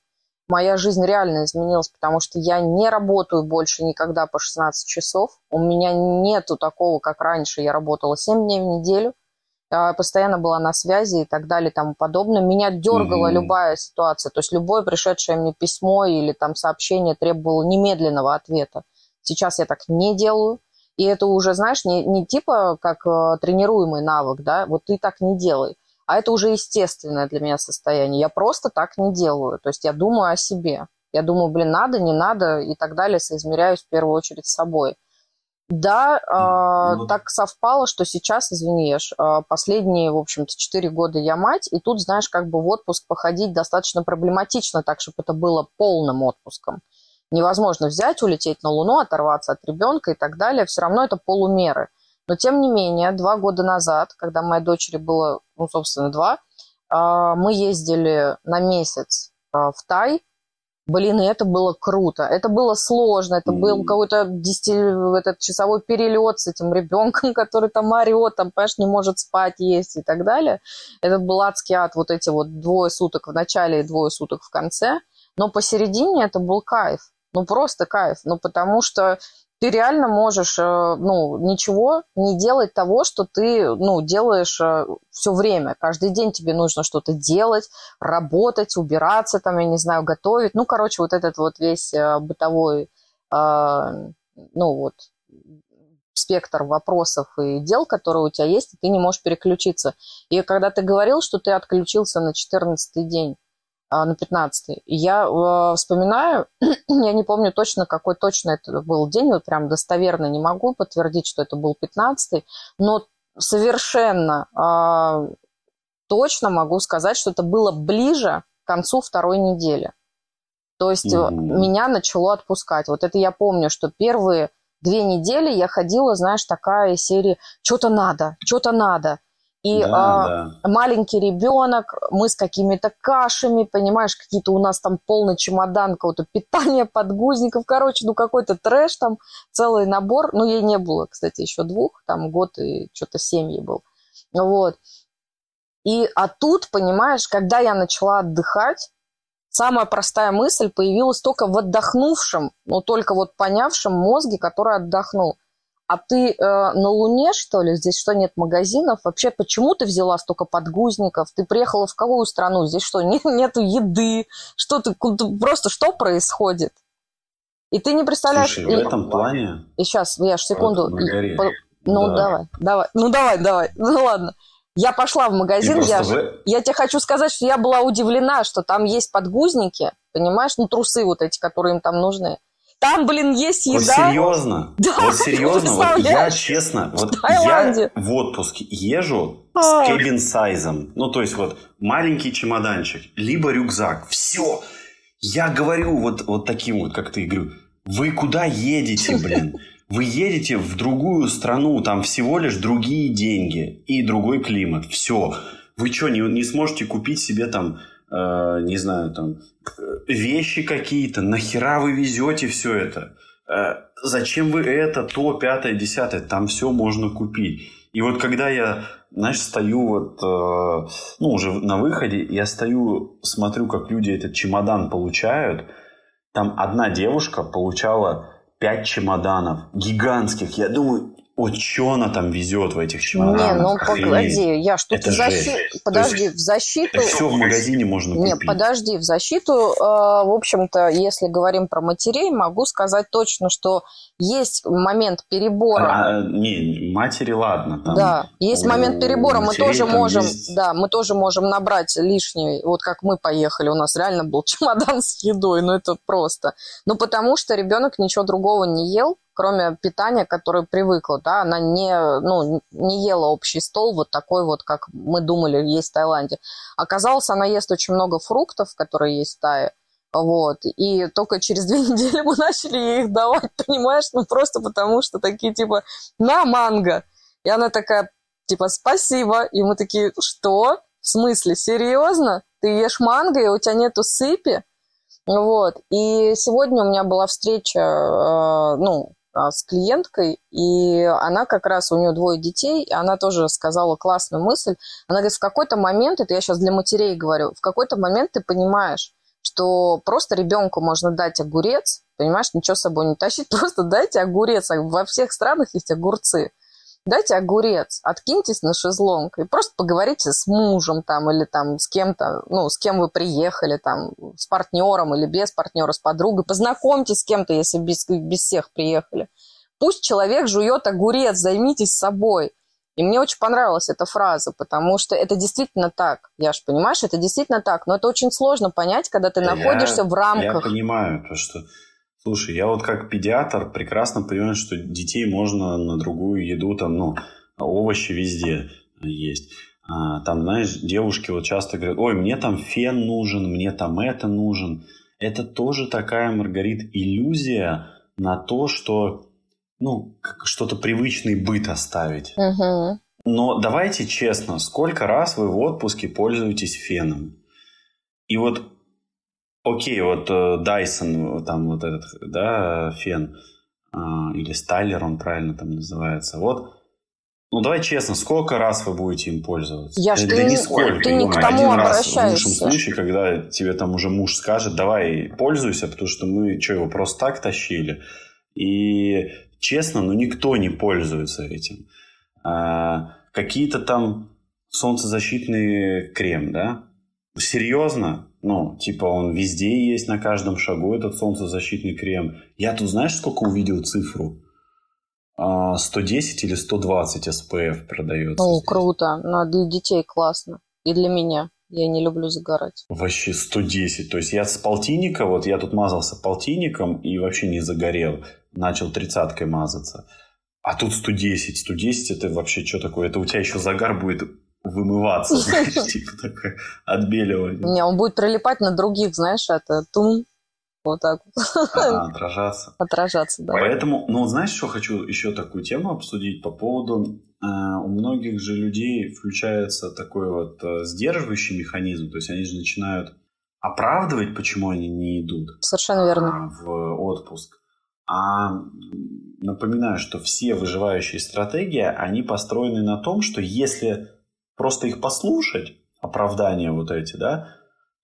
Моя жизнь реально изменилась, потому что я не работаю больше никогда по 16 часов. У меня нету такого, как раньше. Я работала 7 дней в неделю – постоянно была на связи и так далее и тому подобное. Меня дергала mm-hmm. любая ситуация, то есть любое пришедшее мне письмо или там сообщение требовало немедленного ответа. Сейчас я так не делаю. И это уже, знаешь, не, не типа как э, тренируемый навык, да, вот ты так не делай. А это уже естественное для меня состояние. Я просто так не делаю. То есть я думаю о себе. Я думаю, блин, надо, не надо и так далее, соизмеряюсь в первую очередь с собой. Да, э, так совпало, что сейчас, извини, э, последние, в общем-то, 4 года я мать, и тут, знаешь, как бы в отпуск походить достаточно проблематично, так, чтобы это было полным отпуском. Невозможно взять, улететь на Луну, оторваться от ребенка и так далее. Все равно это полумеры. Но, тем не менее, два года назад, когда моей дочери было, ну, собственно, два, э, мы ездили на месяц э, в Тай, Блин, и это было круто. Это было сложно. Это был какой-то 10 этот часовой перелет с этим ребенком, [LAUGHS] который там орет, там, понимаешь, не может спать, есть и так далее. Это был адский ад, вот эти вот двое суток в начале и двое суток в конце. Но посередине это был кайф. Ну, просто кайф. Ну, потому что ты реально можешь, э, ну, ничего не делать того, что ты, ну, делаешь э, все время. Каждый день тебе нужно что-то делать, работать, убираться, там, я не знаю, готовить. Ну, короче, вот этот вот весь э, бытовой, ну, вот, спектр вопросов и дел, которые у тебя есть, и ты не можешь переключиться. И когда ты говорил, что ты отключился на 14 день, а, на 15 Я э, вспоминаю, [CLEARS THROAT] я не помню точно, какой точно это был день, вот прям достоверно не могу подтвердить, что это был 15 но совершенно э, точно могу сказать, что это было ближе к концу второй недели. То есть mm-hmm. меня начало отпускать. Вот это я помню, что первые две недели я ходила, знаешь, такая серия «что-то надо, что-то надо». И да, а, да. маленький ребенок, мы с какими-то кашами, понимаешь, какие-то у нас там полный чемодан какого-то питания, подгузников, короче, ну какой-то трэш там, целый набор. Ну, ей не было, кстати, еще двух, там год и что-то семьи был. Вот. И, а тут, понимаешь, когда я начала отдыхать, самая простая мысль появилась только в отдохнувшем, но только вот понявшем мозге, который отдохнул – а ты э, на Луне, что ли? Здесь что, нет магазинов? Вообще, почему ты взяла столько подгузников? Ты приехала в какую страну? Здесь что, нет, нету еды? Что ты, просто что происходит? И ты не представляешь... Слушай, в этом плане... И сейчас, я ж секунду... Вот, по... Ну, да. давай, давай. Ну, давай, давай. Ну, ладно. Я пошла в магазин, я, вы... я тебе хочу сказать, что я была удивлена, что там есть подгузники, понимаешь, ну, трусы вот эти, которые им там нужны. Там, блин, есть еда. Вот серьезно? [LAUGHS] Да, вот серьезно, вот я честно, вот я в отпуск езжу с кабин сайзом. Ну, то есть вот маленький чемоданчик, либо рюкзак. Все. Я говорю вот, вот таким вот, как ты, говорю, вы куда едете, [LAUGHS] блин? Вы едете в другую страну, там всего лишь другие деньги и другой климат. Все. Вы что, не, не сможете купить себе там э, не знаю, там, вещи какие-то, нахера вы везете все это? Э, зачем вы это, то, пятое, десятое? Там все можно купить. И вот когда я, знаешь, стою вот, э, ну, уже на выходе, я стою, смотрю, как люди этот чемодан получают, там одна девушка получала пять чемоданов гигантских. Я думаю, вот что она там везет в этих чемоданах? Не, ну Охренеть. погоди, я что то защи... подожди, есть, в защиту... Это все в магазине можно купить. Не, подожди, в защиту, э, в общем-то, если говорим про матерей, могу сказать точно, что есть момент перебора. А, не, матери, ладно. Там да, есть момент перебора, мы тоже можем, есть... да, мы тоже можем набрать лишний, вот как мы поехали, у нас реально был [LAUGHS] чемодан с едой, ну это просто. Ну потому что ребенок ничего другого не ел, кроме питания, которое привыкла, да, она не, ну, не ела общий стол вот такой вот, как мы думали есть в Таиланде. Оказалось, она ест очень много фруктов, которые есть в Тае, вот, и только через две [LAUGHS] недели мы начали ей их давать, понимаешь, ну, просто потому что такие, типа, на манго. И она такая, типа, спасибо. И мы такие, что? В смысле, серьезно? Ты ешь манго, и у тебя нету сыпи? Вот. И сегодня у меня была встреча, э, ну, с клиенткой, и она как раз, у нее двое детей, и она тоже сказала классную мысль. Она говорит, в какой-то момент, это я сейчас для матерей говорю, в какой-то момент ты понимаешь, что просто ребенку можно дать огурец, понимаешь, ничего с собой не тащить, [LAUGHS] просто дайте огурец. Во всех странах есть огурцы дайте огурец, откиньтесь на шезлонг и просто поговорите с мужем там или там с кем-то, ну, с кем вы приехали, там, с партнером или без партнера, с подругой. Познакомьтесь с кем-то, если без, без всех приехали. Пусть человек жует огурец, займитесь собой. И мне очень понравилась эта фраза, потому что это действительно так. Я же понимаешь, это действительно так. Но это очень сложно понять, когда ты да находишься я, в рамках. Я понимаю, то что... Слушай, я вот как педиатр прекрасно понимаю, что детей можно на другую еду, там, ну, овощи везде есть. А, там, знаешь, девушки вот часто говорят, ой, мне там фен нужен, мне там это нужен. Это тоже такая, Маргарит, иллюзия на то, что, ну, что-то привычный быт оставить. Угу. Но давайте честно, сколько раз вы в отпуске пользуетесь феном? И вот, окей, вот Dyson, там вот этот, да, фен, а, или Стайлер он правильно там называется, вот ну, давай честно, сколько раз вы будете им пользоваться? Я да, что да не сколько. Ты не к тому Один раз в лучшем случае, когда тебе там уже муж скажет, давай пользуйся, потому что мы что, его просто так тащили. И честно, ну никто не пользуется этим. А, какие-то там солнцезащитный крем, да? Серьезно? Ну, типа он везде есть, на каждом шагу этот солнцезащитный крем. Я тут знаешь, сколько увидел цифру? 110 или 120 SPF продается. О, здесь. круто. Ну, для детей классно. И для меня. Я не люблю загорать. Вообще 110. То есть я с полтинника, вот я тут мазался полтинником и вообще не загорел. Начал тридцаткой мазаться. А тут 110. 110 это вообще что такое? Это у тебя еще загар будет вымываться, [LAUGHS] знаешь, типа такое отбеливание. Не, он будет прилипать на других, знаешь, это тум, вот так вот. А, [LAUGHS] отражаться. Отражаться, да. Поэтому, ну, знаешь, что хочу еще такую тему обсудить по поводу... Э, у многих же людей включается такой вот э, сдерживающий механизм, то есть они же начинают оправдывать, почему они не идут. Совершенно верно. А, в отпуск. А напоминаю, что все выживающие стратегии, они построены на том, что если просто их послушать, оправдания вот эти, да,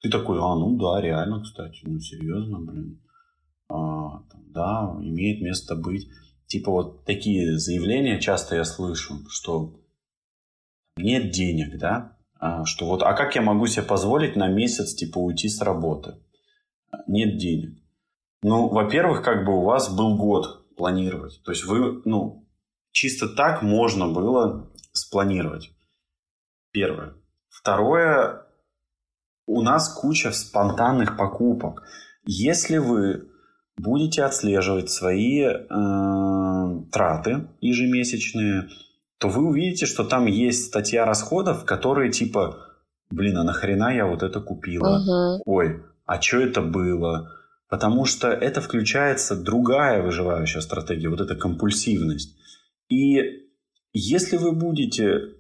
ты такой, а, ну да, реально, кстати, ну серьезно, блин. А, да, имеет место быть. Типа вот такие заявления часто я слышу, что нет денег, да, а, что вот, а как я могу себе позволить на месяц, типа, уйти с работы? Нет денег. Ну, во-первых, как бы у вас был год планировать. То есть вы, ну, чисто так можно было спланировать. Первое. Второе, у нас куча спонтанных покупок. Если вы будете отслеживать свои э, траты ежемесячные, то вы увидите, что там есть статья расходов, которые типа, блин, а нахрена я вот это купила? Угу. Ой, а что это было? Потому что это включается другая выживающая стратегия, вот эта компульсивность. И если вы будете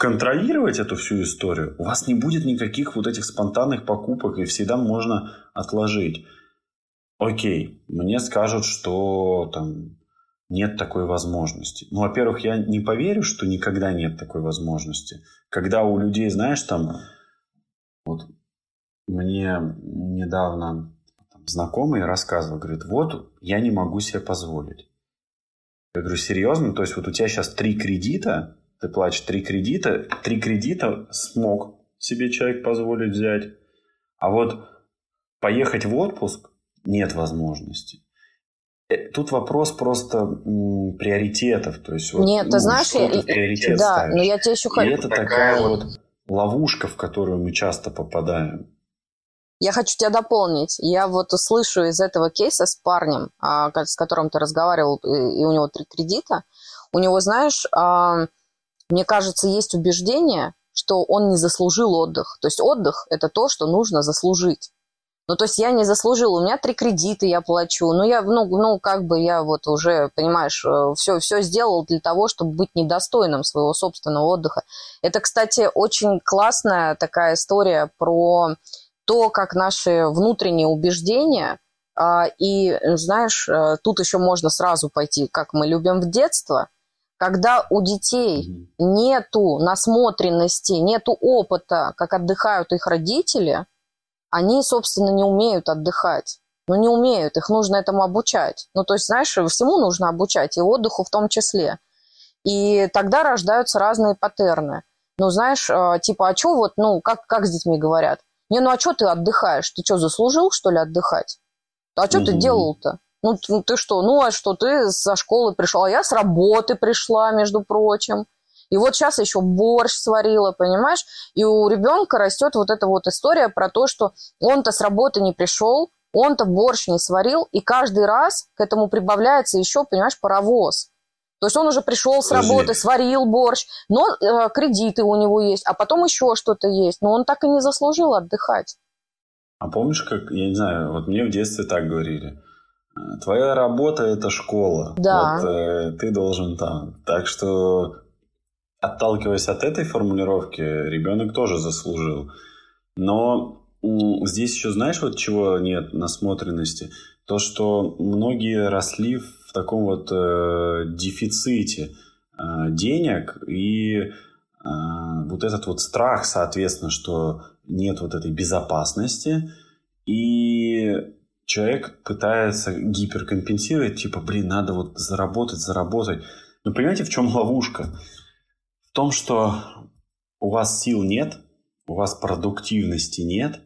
контролировать эту всю историю, у вас не будет никаких вот этих спонтанных покупок, и всегда можно отложить. Окей, мне скажут, что там нет такой возможности. Ну, во-первых, я не поверю, что никогда нет такой возможности. Когда у людей, знаешь, там, вот мне недавно там, знакомый рассказывал, говорит, вот я не могу себе позволить. Я говорю, серьезно? То есть вот у тебя сейчас три кредита, ты платишь три кредита, три кредита смог себе человек позволить взять, а вот поехать в отпуск нет возможности. Э, тут вопрос просто м, приоритетов. То есть, вот, Нет, ну, ты знаешь, что я, приоритет да, ставишь. но я тебе еще хочу... И это такая вот ловушка, в которую мы часто попадаем. Я хочу тебя дополнить. Я вот слышу из этого кейса с парнем, а, с которым ты разговаривал, и у него три кредита. У него, знаешь, мне кажется, есть убеждение, что он не заслужил отдых. То есть отдых – это то, что нужно заслужить. Ну, то есть я не заслужила, у меня три кредита я плачу, ну, я, ну, ну как бы я вот уже, понимаешь, все, э, все сделал для того, чтобы быть недостойным своего собственного отдыха. Это, кстати, очень классная такая история про то, как наши внутренние убеждения, а, и, знаешь, э, тут еще можно сразу пойти, как мы любим в детство – когда у детей нету насмотренности, нету опыта, как отдыхают их родители, они, собственно, не умеют отдыхать. Ну, не умеют, их нужно этому обучать. Ну, то есть, знаешь, всему нужно обучать, и отдыху в том числе. И тогда рождаются разные паттерны. Ну, знаешь, э, типа, а что вот, ну, как, как с детьми говорят? Не, ну, а что ты отдыхаешь? Ты что, заслужил, что ли, отдыхать? А что mm-hmm. ты делал-то? Ну, ты что? Ну, а что, ты со школы пришла? А я с работы пришла, между прочим. И вот сейчас еще борщ сварила, понимаешь? И у ребенка растет вот эта вот история про то, что он-то с работы не пришел, он-то борщ не сварил, и каждый раз к этому прибавляется еще, понимаешь, паровоз. То есть он уже пришел с Подожди. работы, сварил борщ, но э, кредиты у него есть, а потом еще что-то есть. Но он так и не заслужил отдыхать. А помнишь, как, я не знаю, вот мне в детстве так говорили. Твоя работа – это школа. Да. Вот, э, ты должен там. Так что, отталкиваясь от этой формулировки, ребенок тоже заслужил. Но здесь еще знаешь, вот чего нет насмотренности? То, что многие росли в таком вот э, дефиците э, денег и э, вот этот вот страх, соответственно, что нет вот этой безопасности и человек пытается гиперкомпенсировать, типа, блин, надо вот заработать, заработать. Но понимаете, в чем ловушка? В том, что у вас сил нет, у вас продуктивности нет,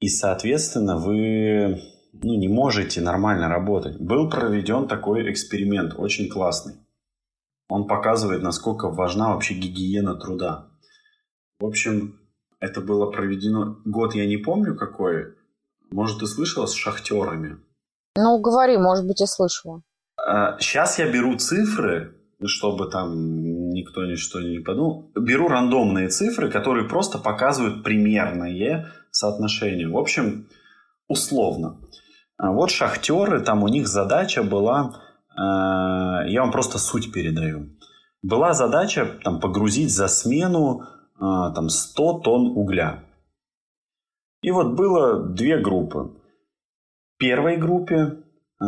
и, соответственно, вы ну, не можете нормально работать. Был проведен такой эксперимент, очень классный. Он показывает, насколько важна вообще гигиена труда. В общем, это было проведено... Год я не помню какой. Может, ты слышала с шахтерами? Ну, говори, может быть, я слышала. Сейчас а, я беру цифры, чтобы там никто ничто не подумал. Беру рандомные цифры, которые просто показывают примерное соотношение. В общем, условно. А вот шахтеры, там у них задача была, э, я вам просто суть передаю. Была задача там, погрузить за смену там, 100 тонн угля. И вот было две группы. Первой группе э,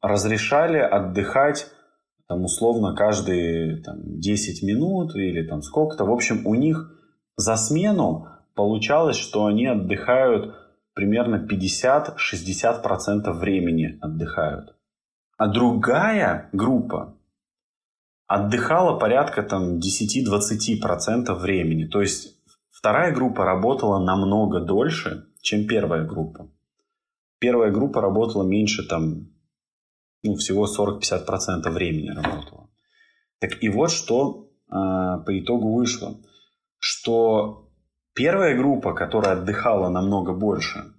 разрешали отдыхать там условно каждые там, 10 минут или там сколько-то. В общем, у них за смену получалось, что они отдыхают примерно 50-60% времени отдыхают. А другая группа отдыхала порядка там 10-20% времени. То есть вторая группа работала намного дольше, чем первая группа. Первая группа работала меньше там, ну, всего 40-50% времени работала. Так и вот что э, по итогу вышло. Что Первая группа, которая отдыхала намного больше,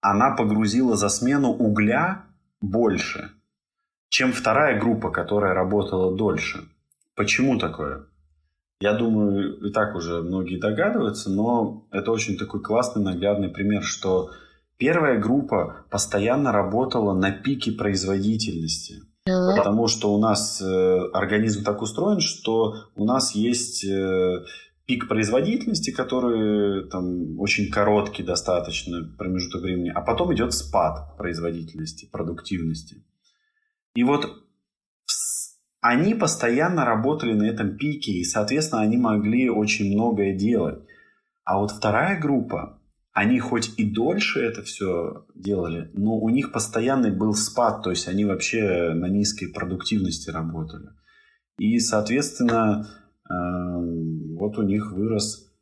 она погрузила за смену угля больше, чем вторая группа, которая работала дольше. Почему такое? Я думаю, и так уже многие догадываются, но это очень такой классный наглядный пример, что первая группа постоянно работала на пике производительности. Потому что у нас э, организм так устроен, что у нас есть э, пик производительности, который там очень короткий достаточно промежуток времени, а потом идет спад производительности, продуктивности. И вот они постоянно работали на этом пике, и, соответственно, они могли очень многое делать. А вот вторая группа, они хоть и дольше это все делали, но у них постоянный был спад, то есть они вообще на низкой продуктивности работали. И, соответственно, Эм, вот у них вырос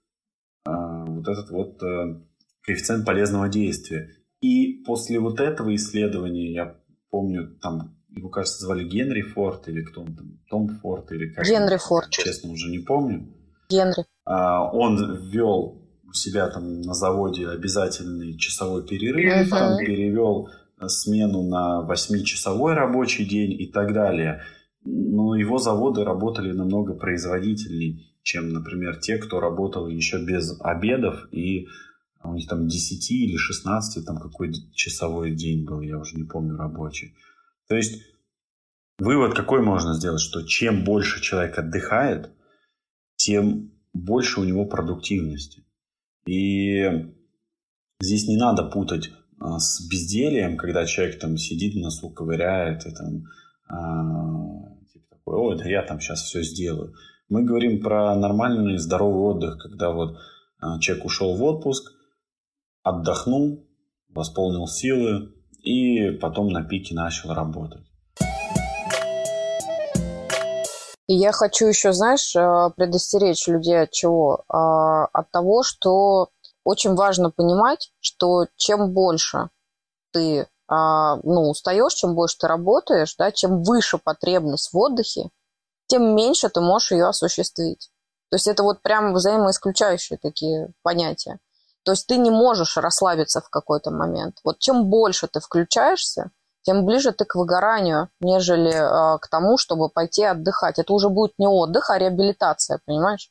э, вот этот вот э, коэффициент полезного действия. И после вот этого исследования, я помню, там его, кажется, звали Генри Форд или кто он там, Том Форд или как Генри Форд. Честно, уже не помню. Генри. А, он ввел у себя там на заводе обязательный часовой перерыв, uh-huh. там перевел смену на 8-часовой рабочий день и так далее но его заводы работали намного производительнее, чем, например, те, кто работал еще без обедов, и у них там 10 или 16, там какой часовой день был, я уже не помню, рабочий. То есть вывод какой можно сделать, что чем больше человек отдыхает, тем больше у него продуктивности. И здесь не надо путать а, с бездельем, когда человек там сидит, носу ковыряет и там а, такой, ой, да я там сейчас все сделаю. Мы говорим про нормальный здоровый отдых, когда вот а, человек ушел в отпуск, отдохнул, восполнил силы и потом на пике начал работать. И я хочу еще, знаешь, э, предостеречь людей от чего? А, от того, что очень важно понимать, что чем больше ты а, ну, устаешь, чем больше ты работаешь, да, чем выше потребность в отдыхе, тем меньше ты можешь ее осуществить. То есть это вот прям взаимоисключающие такие понятия. То есть ты не можешь расслабиться в какой-то момент. Вот чем больше ты включаешься, тем ближе ты к выгоранию, нежели э, к тому, чтобы пойти отдыхать. Это уже будет не отдых, а реабилитация, понимаешь?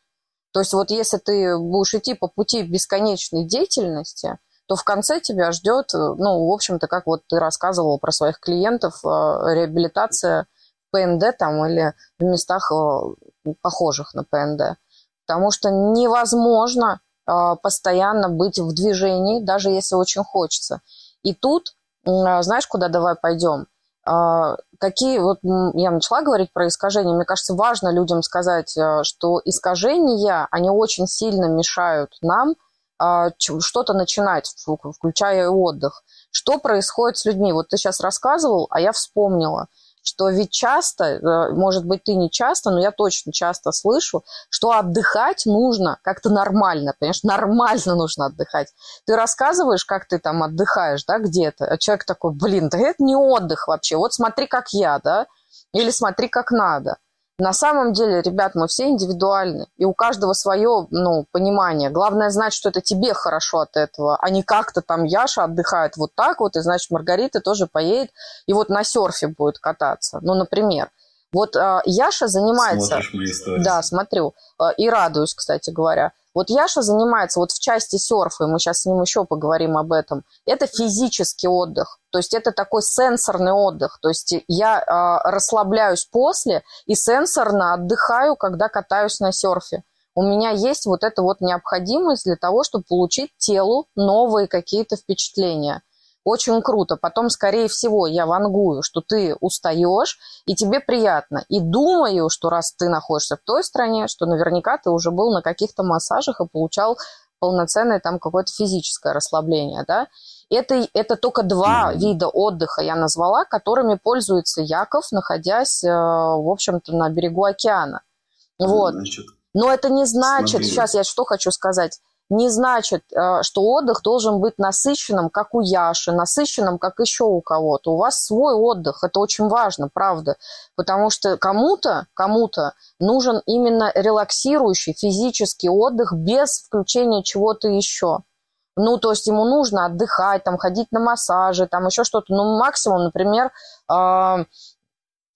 То есть вот если ты будешь идти по пути бесконечной деятельности, то в конце тебя ждет, ну, в общем-то, как вот ты рассказывал про своих клиентов, э, реабилитация ПНД там или в местах э, похожих на ПНД. Потому что невозможно постоянно быть в движении, даже если очень хочется. И тут, знаешь, куда давай пойдем? Какие, вот я начала говорить про искажения, мне кажется, важно людям сказать, что искажения, они очень сильно мешают нам а, что-то начинать, включая и отдых. Что происходит с людьми? Вот ты сейчас рассказывал, а я вспомнила, что ведь часто, э, может быть, ты не часто, но я точно часто слышу, что отдыхать нужно как-то нормально, понимаешь, нормально нужно отдыхать. Ты рассказываешь, как ты там отдыхаешь, да, где-то, а человек такой, блин, да это не отдых вообще, вот смотри, как я, да, или смотри, как надо. На самом деле, ребят, мы все индивидуальны, и у каждого свое ну, понимание. Главное знать, что это тебе хорошо от этого, а не как-то там Яша отдыхает вот так вот, и значит Маргарита тоже поедет и вот на серфе будет кататься. Ну, например. Вот э, Яша занимается... Смотришь мои истории. Да, смотрю. Э, и радуюсь, кстати говоря. Вот Яша занимается вот в части серфа, и мы сейчас с ним еще поговорим об этом, это физический отдых. То есть это такой сенсорный отдых. То есть я э, расслабляюсь после и сенсорно отдыхаю, когда катаюсь на серфе. У меня есть вот эта вот необходимость для того, чтобы получить телу новые какие-то впечатления – очень круто. Потом, скорее всего, я вангую, что ты устаешь, и тебе приятно. И думаю, что раз ты находишься в той стране, что наверняка ты уже был на каких-то массажах и получал полноценное там какое-то физическое расслабление, да. Это, это только два mm-hmm. вида отдыха я назвала, которыми пользуется Яков, находясь, э, в общем-то, на берегу океана. Вот. Значит, Но это не значит, смотри. сейчас я что хочу сказать, не значит, э, что отдых должен быть насыщенным, как у Яши, насыщенным, как еще у кого-то. У вас свой отдых, это очень важно, правда, потому что кому-то, кому-то нужен именно релаксирующий физический отдых без включения чего-то еще. Ну, то есть ему нужно отдыхать, там, ходить на массажи, там еще что-то. Ну, максимум, например, э,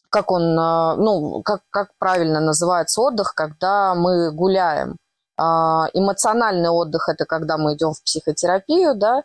как он, э, ну, как, как правильно называется отдых, когда мы гуляем. А, эмоциональный отдых – это когда мы идем в психотерапию, да.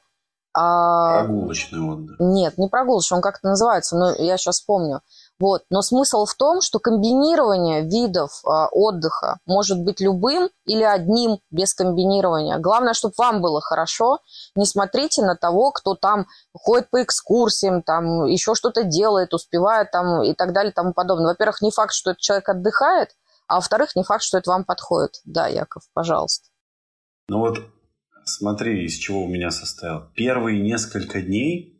А... Прогулочный отдых. Нет, не прогулочный, он как-то называется, но я сейчас вспомню. Вот. Но смысл в том, что комбинирование видов а, отдыха может быть любым или одним без комбинирования. Главное, чтобы вам было хорошо. Не смотрите на того, кто там ходит по экскурсиям, там еще что-то делает, успевает там и так далее и тому подобное. Во-первых, не факт, что этот человек отдыхает, а во-вторых, не факт, что это вам подходит. Да, Яков, пожалуйста. Ну вот смотри, из чего у меня состоял. Первые несколько дней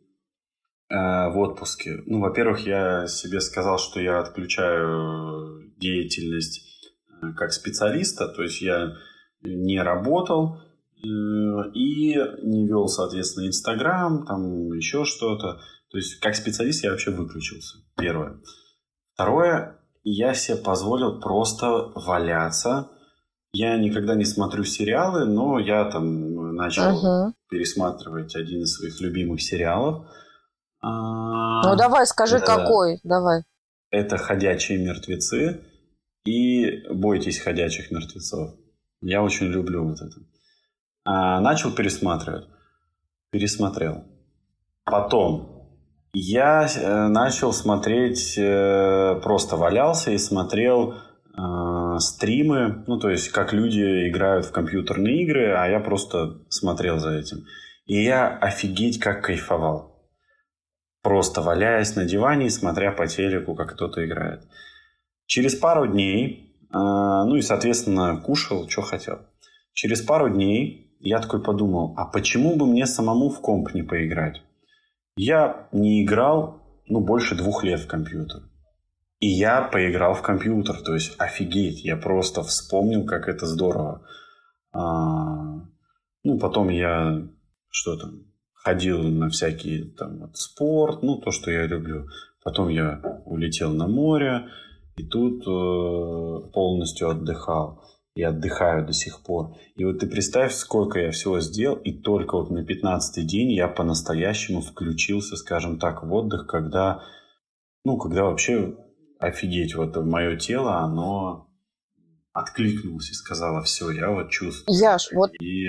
э, в отпуске, ну, во-первых, я себе сказал, что я отключаю деятельность э, как специалиста, то есть я не работал э, и не вел, соответственно, Инстаграм, там еще что-то. То есть как специалист я вообще выключился. Первое. Второе, я себе позволил просто валяться. Я никогда не смотрю сериалы, но я там начал uh-huh. пересматривать один из своих любимых сериалов. А, ну давай, скажи, это, какой, давай. Это «Ходячие мертвецы» и «Бойтесь ходячих мертвецов». Я очень люблю вот это. А, начал пересматривать. Пересмотрел. Потом я э, начал смотреть, э, просто валялся и смотрел э, стримы, ну, то есть, как люди играют в компьютерные игры, а я просто смотрел за этим. И я офигеть как кайфовал. Просто валяясь на диване и смотря по телеку, как кто-то играет. Через пару дней, ну и, соответственно, кушал, что хотел. Через пару дней я такой подумал, а почему бы мне самому в комп не поиграть? Я не играл, ну, больше двух лет в компьютер. И я поиграл в компьютер, то есть офигеть, я просто вспомнил, как это здорово. А, ну, потом я что там, ходил на всякие там вот, спорт, ну, то, что я люблю. Потом я улетел на море, И тут э, полностью отдыхал. И отдыхаю до сих пор. И вот ты представь, сколько я всего сделал, и только вот на 15-й день я по-настоящему включился, скажем так, в отдых, когда, ну, когда вообще офигеть, вот мое тело, оно откликнулось и сказала, все, я вот чувствую. Яш, вот и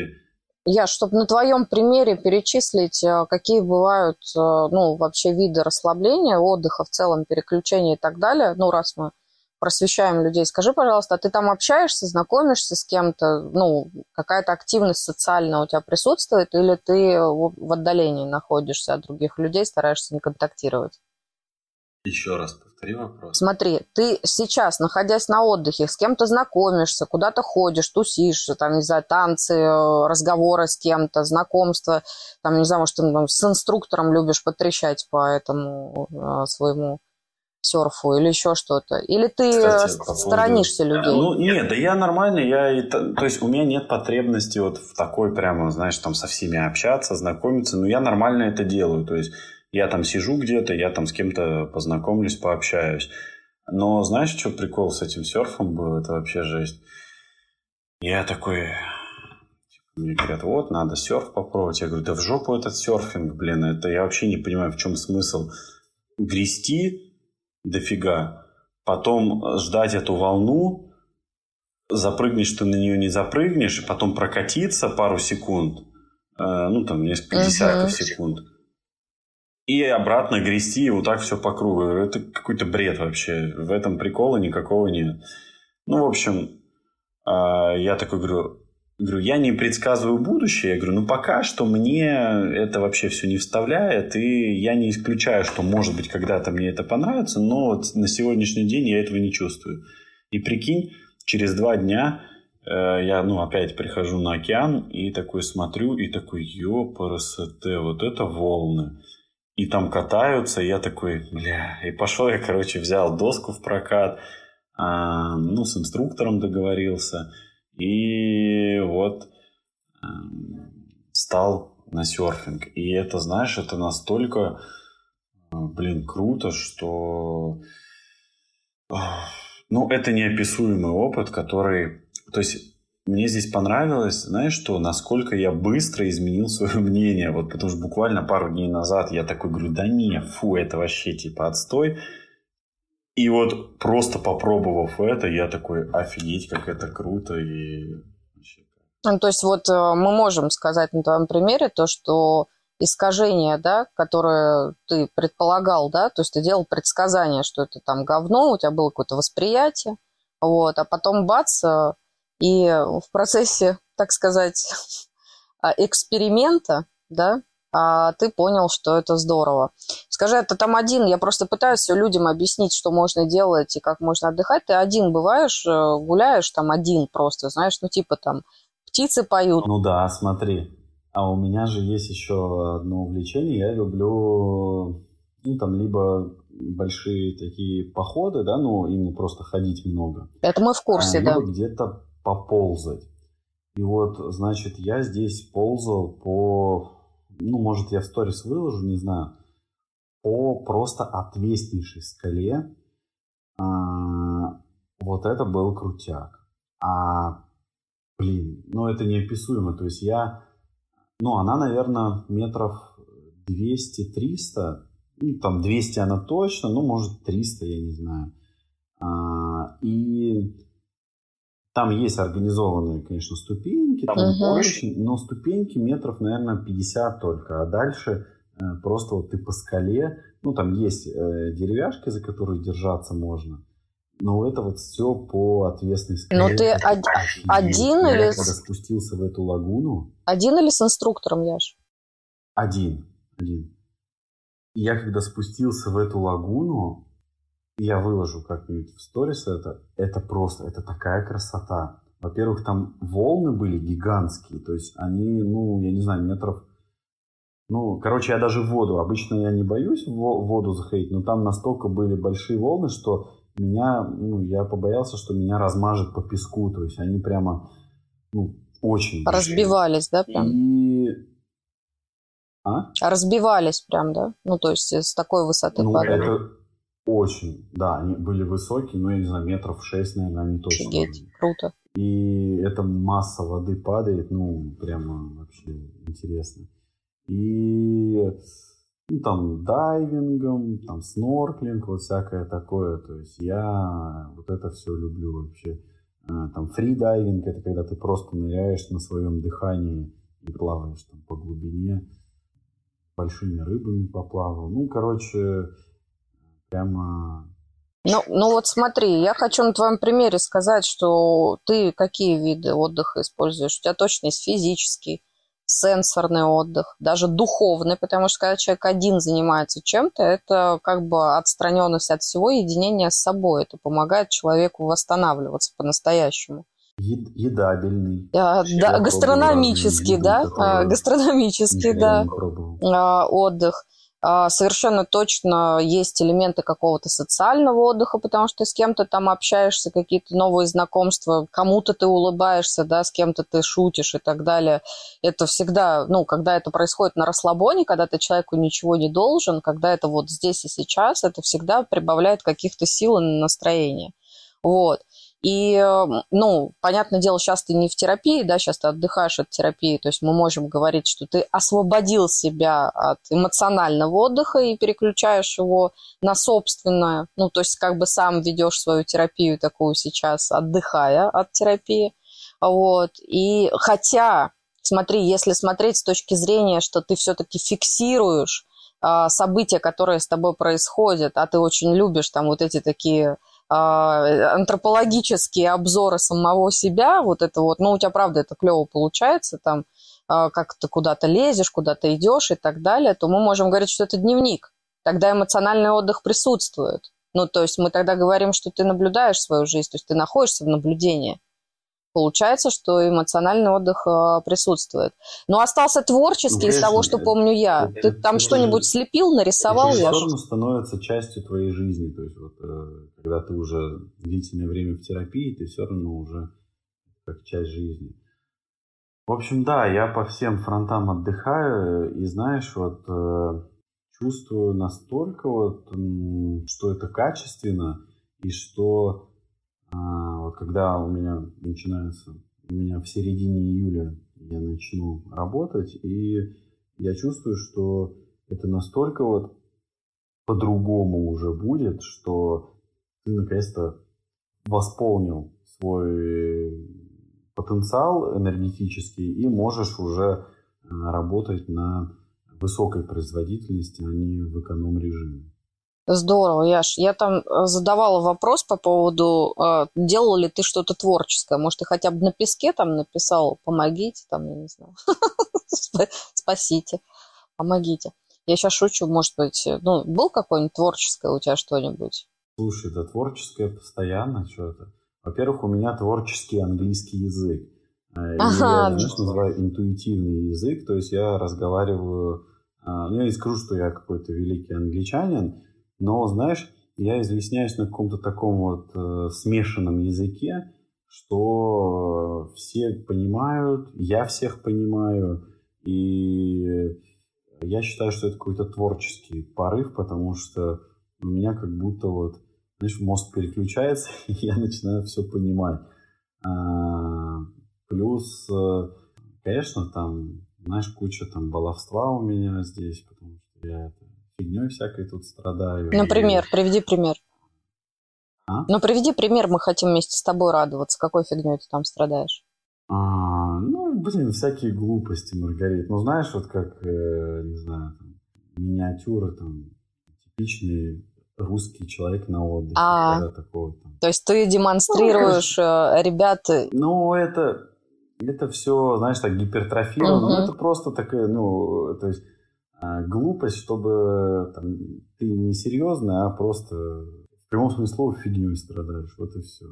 я, чтобы на твоем примере перечислить, э, какие бывают, э, ну, вообще виды расслабления, отдыха в целом, переключения и так далее, ну, раз мы просвещаем людей, скажи, пожалуйста, а ты там общаешься, знакомишься с кем-то, ну, какая-то активность социальная у тебя присутствует, или ты в отдалении находишься от других людей, стараешься не контактировать? Еще раз повтори вопрос. Смотри, ты сейчас, находясь на отдыхе, с кем-то знакомишься, куда-то ходишь, тусишь, там, не знаю, танцы, э, разговоры с кем-то, знакомства, там, не знаю, может, ты там, с инструктором любишь потрещать по этому э, своему серфу или еще что-то? Или ты Кстати, сторонишься поводу... людей? Ну, нет, да я нормальный, я, то есть у меня нет потребности вот в такой прямо, знаешь, там со всеми общаться, знакомиться, но я нормально это делаю, то есть я там сижу где-то, я там с кем-то познакомлюсь, пообщаюсь. Но знаешь, что прикол с этим серфом был? Это вообще жесть. Я такой... Типа, мне говорят, вот, надо серф попробовать. Я говорю, да в жопу этот серфинг, блин. Это я вообще не понимаю, в чем смысл. Грести дофига. Потом ждать эту волну. Запрыгнешь ты на нее не запрыгнешь. И потом прокатиться пару секунд. Э, ну, там, несколько uh-huh. десятков секунд и обратно грести, и вот так все по кругу. Это какой-то бред вообще. В этом прикола никакого нет. Ну, в общем, а, я такой говорю, говорю, я не предсказываю будущее. Я говорю, ну, пока что мне это вообще все не вставляет, и я не исключаю, что, может быть, когда-то мне это понравится, но вот на сегодняшний день я этого не чувствую. И прикинь, через два дня э, я, ну, опять прихожу на океан и такой смотрю, и такой, ёпарасоте, вот это волны и там катаются, и я такой, бля, и пошел я, короче, взял доску в прокат, а, ну, с инструктором договорился, и вот а, стал на серфинг. И это, знаешь, это настолько, а, блин, круто, что, а, ну, это неописуемый опыт, который, то есть мне здесь понравилось, знаешь что, насколько я быстро изменил свое [LAUGHS] мнение. Вот потому что буквально пару дней назад я такой говорю, да не, фу, это вообще типа отстой. И вот просто попробовав это, я такой, офигеть, как это круто и ну, то есть вот э, мы можем сказать на твоем примере то, что искажение, да, которое ты предполагал, да, то есть ты делал предсказание, что это там говно, у тебя было какое-то восприятие, вот, а потом бац, э, и в процессе, [LAUGHS] так сказать, а, [LAUGHS] эксперимента, да, ты понял, что это здорово. Скажи, это там один, я просто пытаюсь все людям объяснить, что можно делать и как можно отдыхать. Ты один бываешь, э, гуляешь там один просто, знаешь, ну типа там птицы поют. Ну да, смотри. А у меня же есть еще одно увлечение. Я люблю, ну там, либо большие такие походы, да, ну именно просто ходить много. Это мы в курсе, а, да. где-то поползать. И вот, значит, я здесь ползал по, ну, может, я в сторис выложу, не знаю, по просто отвеснейшей скале. А, вот это был крутяк. А, блин, ну, это неописуемо. То есть я, ну, она, наверное, метров 200-300, ну, там 200 она точно, ну, может, 300, я не знаю. А, и там есть организованные, конечно, ступеньки, там uh-huh. очень, но ступеньки метров, наверное, 50 только, а дальше э, просто вот ты по скале, ну там есть э, деревяшки, за которые держаться можно, но это вот все по отвесной скале. Но ты од- один я или... когда спустился в эту лагуну... Один или с инструктором, Яш? Один, один. И я когда спустился в эту лагуну, я выложу как-нибудь в сторис это. Это просто, это такая красота. Во-первых, там волны были гигантские, то есть они, ну, я не знаю, метров... Ну, короче, я даже воду, обычно я не боюсь в воду заходить, но там настолько были большие волны, что меня, ну, я побоялся, что меня размажет по песку, то есть они прямо, ну, очень Разбивались, большие. да, прям? И... А? Разбивались прям, да? Ну, то есть с такой высоты ну, падали. Это Очень, да, они были высокие, ну, я не знаю, метров шесть, наверное, они точно. Офигеть, круто. И эта масса воды падает, ну, прямо вообще интересно. И ну, там дайвингом, там снорклинг, вот всякое такое. То есть я вот это все люблю вообще. А, там фридайвинг, это когда ты просто ныряешь на своем дыхании и плаваешь там по глубине. Большими рыбами поплавал. Ну, короче, прямо... Ну, ну вот смотри, я хочу на твоем примере сказать, что ты какие виды отдыха используешь? У тебя точно есть физический, сенсорный отдых, даже духовный, потому что когда человек один занимается чем-то, это как бы отстраненность от всего, единение с собой. Это помогает человеку восстанавливаться по-настоящему. Едабельный. А, да, гастрономический, да, а, гастрономический, да, отдых. А, совершенно точно есть элементы какого-то социального отдыха, потому что с кем-то там общаешься, какие-то новые знакомства, кому-то ты улыбаешься, да, с кем-то ты шутишь и так далее. Это всегда, ну, когда это происходит на расслабоне, когда ты человеку ничего не должен, когда это вот здесь и сейчас, это всегда прибавляет каких-то сил и настроения. Вот. И, ну, понятное дело, сейчас ты не в терапии, да, сейчас ты отдыхаешь от терапии, то есть мы можем говорить, что ты освободил себя от эмоционального отдыха и переключаешь его на собственное, ну, то есть как бы сам ведешь свою терапию такую сейчас, отдыхая от терапии, вот. И хотя, смотри, если смотреть с точки зрения, что ты все-таки фиксируешь а, события, которые с тобой происходят, а ты очень любишь там вот эти такие антропологические обзоры самого себя, вот это вот, ну, у тебя, правда, это клево получается, там, а, как ты куда-то лезешь, куда-то идешь и так далее, то мы можем говорить, что это дневник. Тогда эмоциональный отдых присутствует. Ну, то есть мы тогда говорим, что ты наблюдаешь свою жизнь, то есть ты находишься в наблюдении получается, что эмоциональный отдых э, присутствует. Но остался творческий из того, что помню я. Ты там что-нибудь слепил, нарисовал? Это все становится частью твоей жизни. То есть вот э, когда ты уже длительное время в терапии, ты все равно уже как часть жизни. В общем, да, я по всем фронтам отдыхаю, и знаешь, вот э, чувствую настолько вот, что это качественно, и что а, вот когда у меня начинается, у меня в середине июля я начну работать, и я чувствую, что это настолько вот по-другому уже будет, что ты наконец-то восполнил свой потенциал энергетический и можешь уже а, работать на высокой производительности, а не в эконом-режиме. Здорово, Яш. Я там э, задавала вопрос по поводу, э, делал ли ты что-то творческое. Может, ты хотя бы на песке там написал «помогите», там, я не знаю, [LAUGHS] «спасите», «помогите». Я сейчас шучу, может быть, э, ну, был какое-нибудь творческое у тебя что-нибудь? Слушай, да творческое постоянно что-то. Во-первых, у меня творческий английский язык. Ага. Я, знаешь, называю интуитивный язык, то есть я разговариваю... Ну, я не скажу, что я какой-то великий англичанин, но, знаешь, я изъясняюсь на каком-то таком вот э, смешанном языке, что все понимают, я всех понимаю, и я считаю, что это какой-то творческий порыв, потому что у меня как будто вот, знаешь, мозг переключается, [LAUGHS] и я начинаю все понимать. А, плюс, э, конечно, там, знаешь, куча там баловства у меня здесь, потому что я это фигней всякой тут страдаю. Например, и... приведи пример. А? Ну, приведи пример, мы хотим вместе с тобой радоваться. Какой фигней ты там страдаешь? А, ну, блин, всякие глупости, Маргарит. Ну, знаешь, вот как, э, не знаю, там, миниатюры, там, типичный русский человек на отдыхе. А, такого, там. То есть ты демонстрируешь ну, э, ребят... Ну, это, это все, знаешь, так гипертрофировано. Угу. Ну, это просто такое, ну, то есть глупость, чтобы там, ты не серьезно, а просто в прямом смысле слова фигней страдаешь. Вот и все.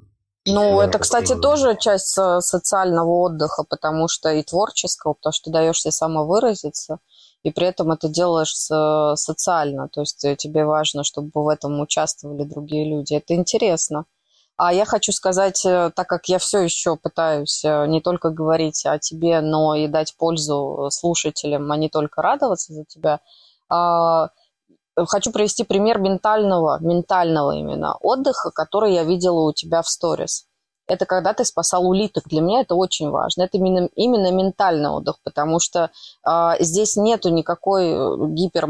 Ну, это, кстати, тоже часть социального отдыха, потому что и творческого, потому что ты даешь себе самовыразиться, и при этом это делаешь социально, то есть тебе важно, чтобы в этом участвовали другие люди. Это интересно. А я хочу сказать, э, так как я все еще пытаюсь э, не только говорить о тебе, но и дать пользу слушателям, а не только радоваться за тебя, а, хочу привести пример ментального, ментального именно отдыха, который я видела у тебя в сторис это когда ты спасал улиток. Для меня это очень важно. Это именно, именно ментальный отдых, потому что э, здесь нету никакой э, гипер,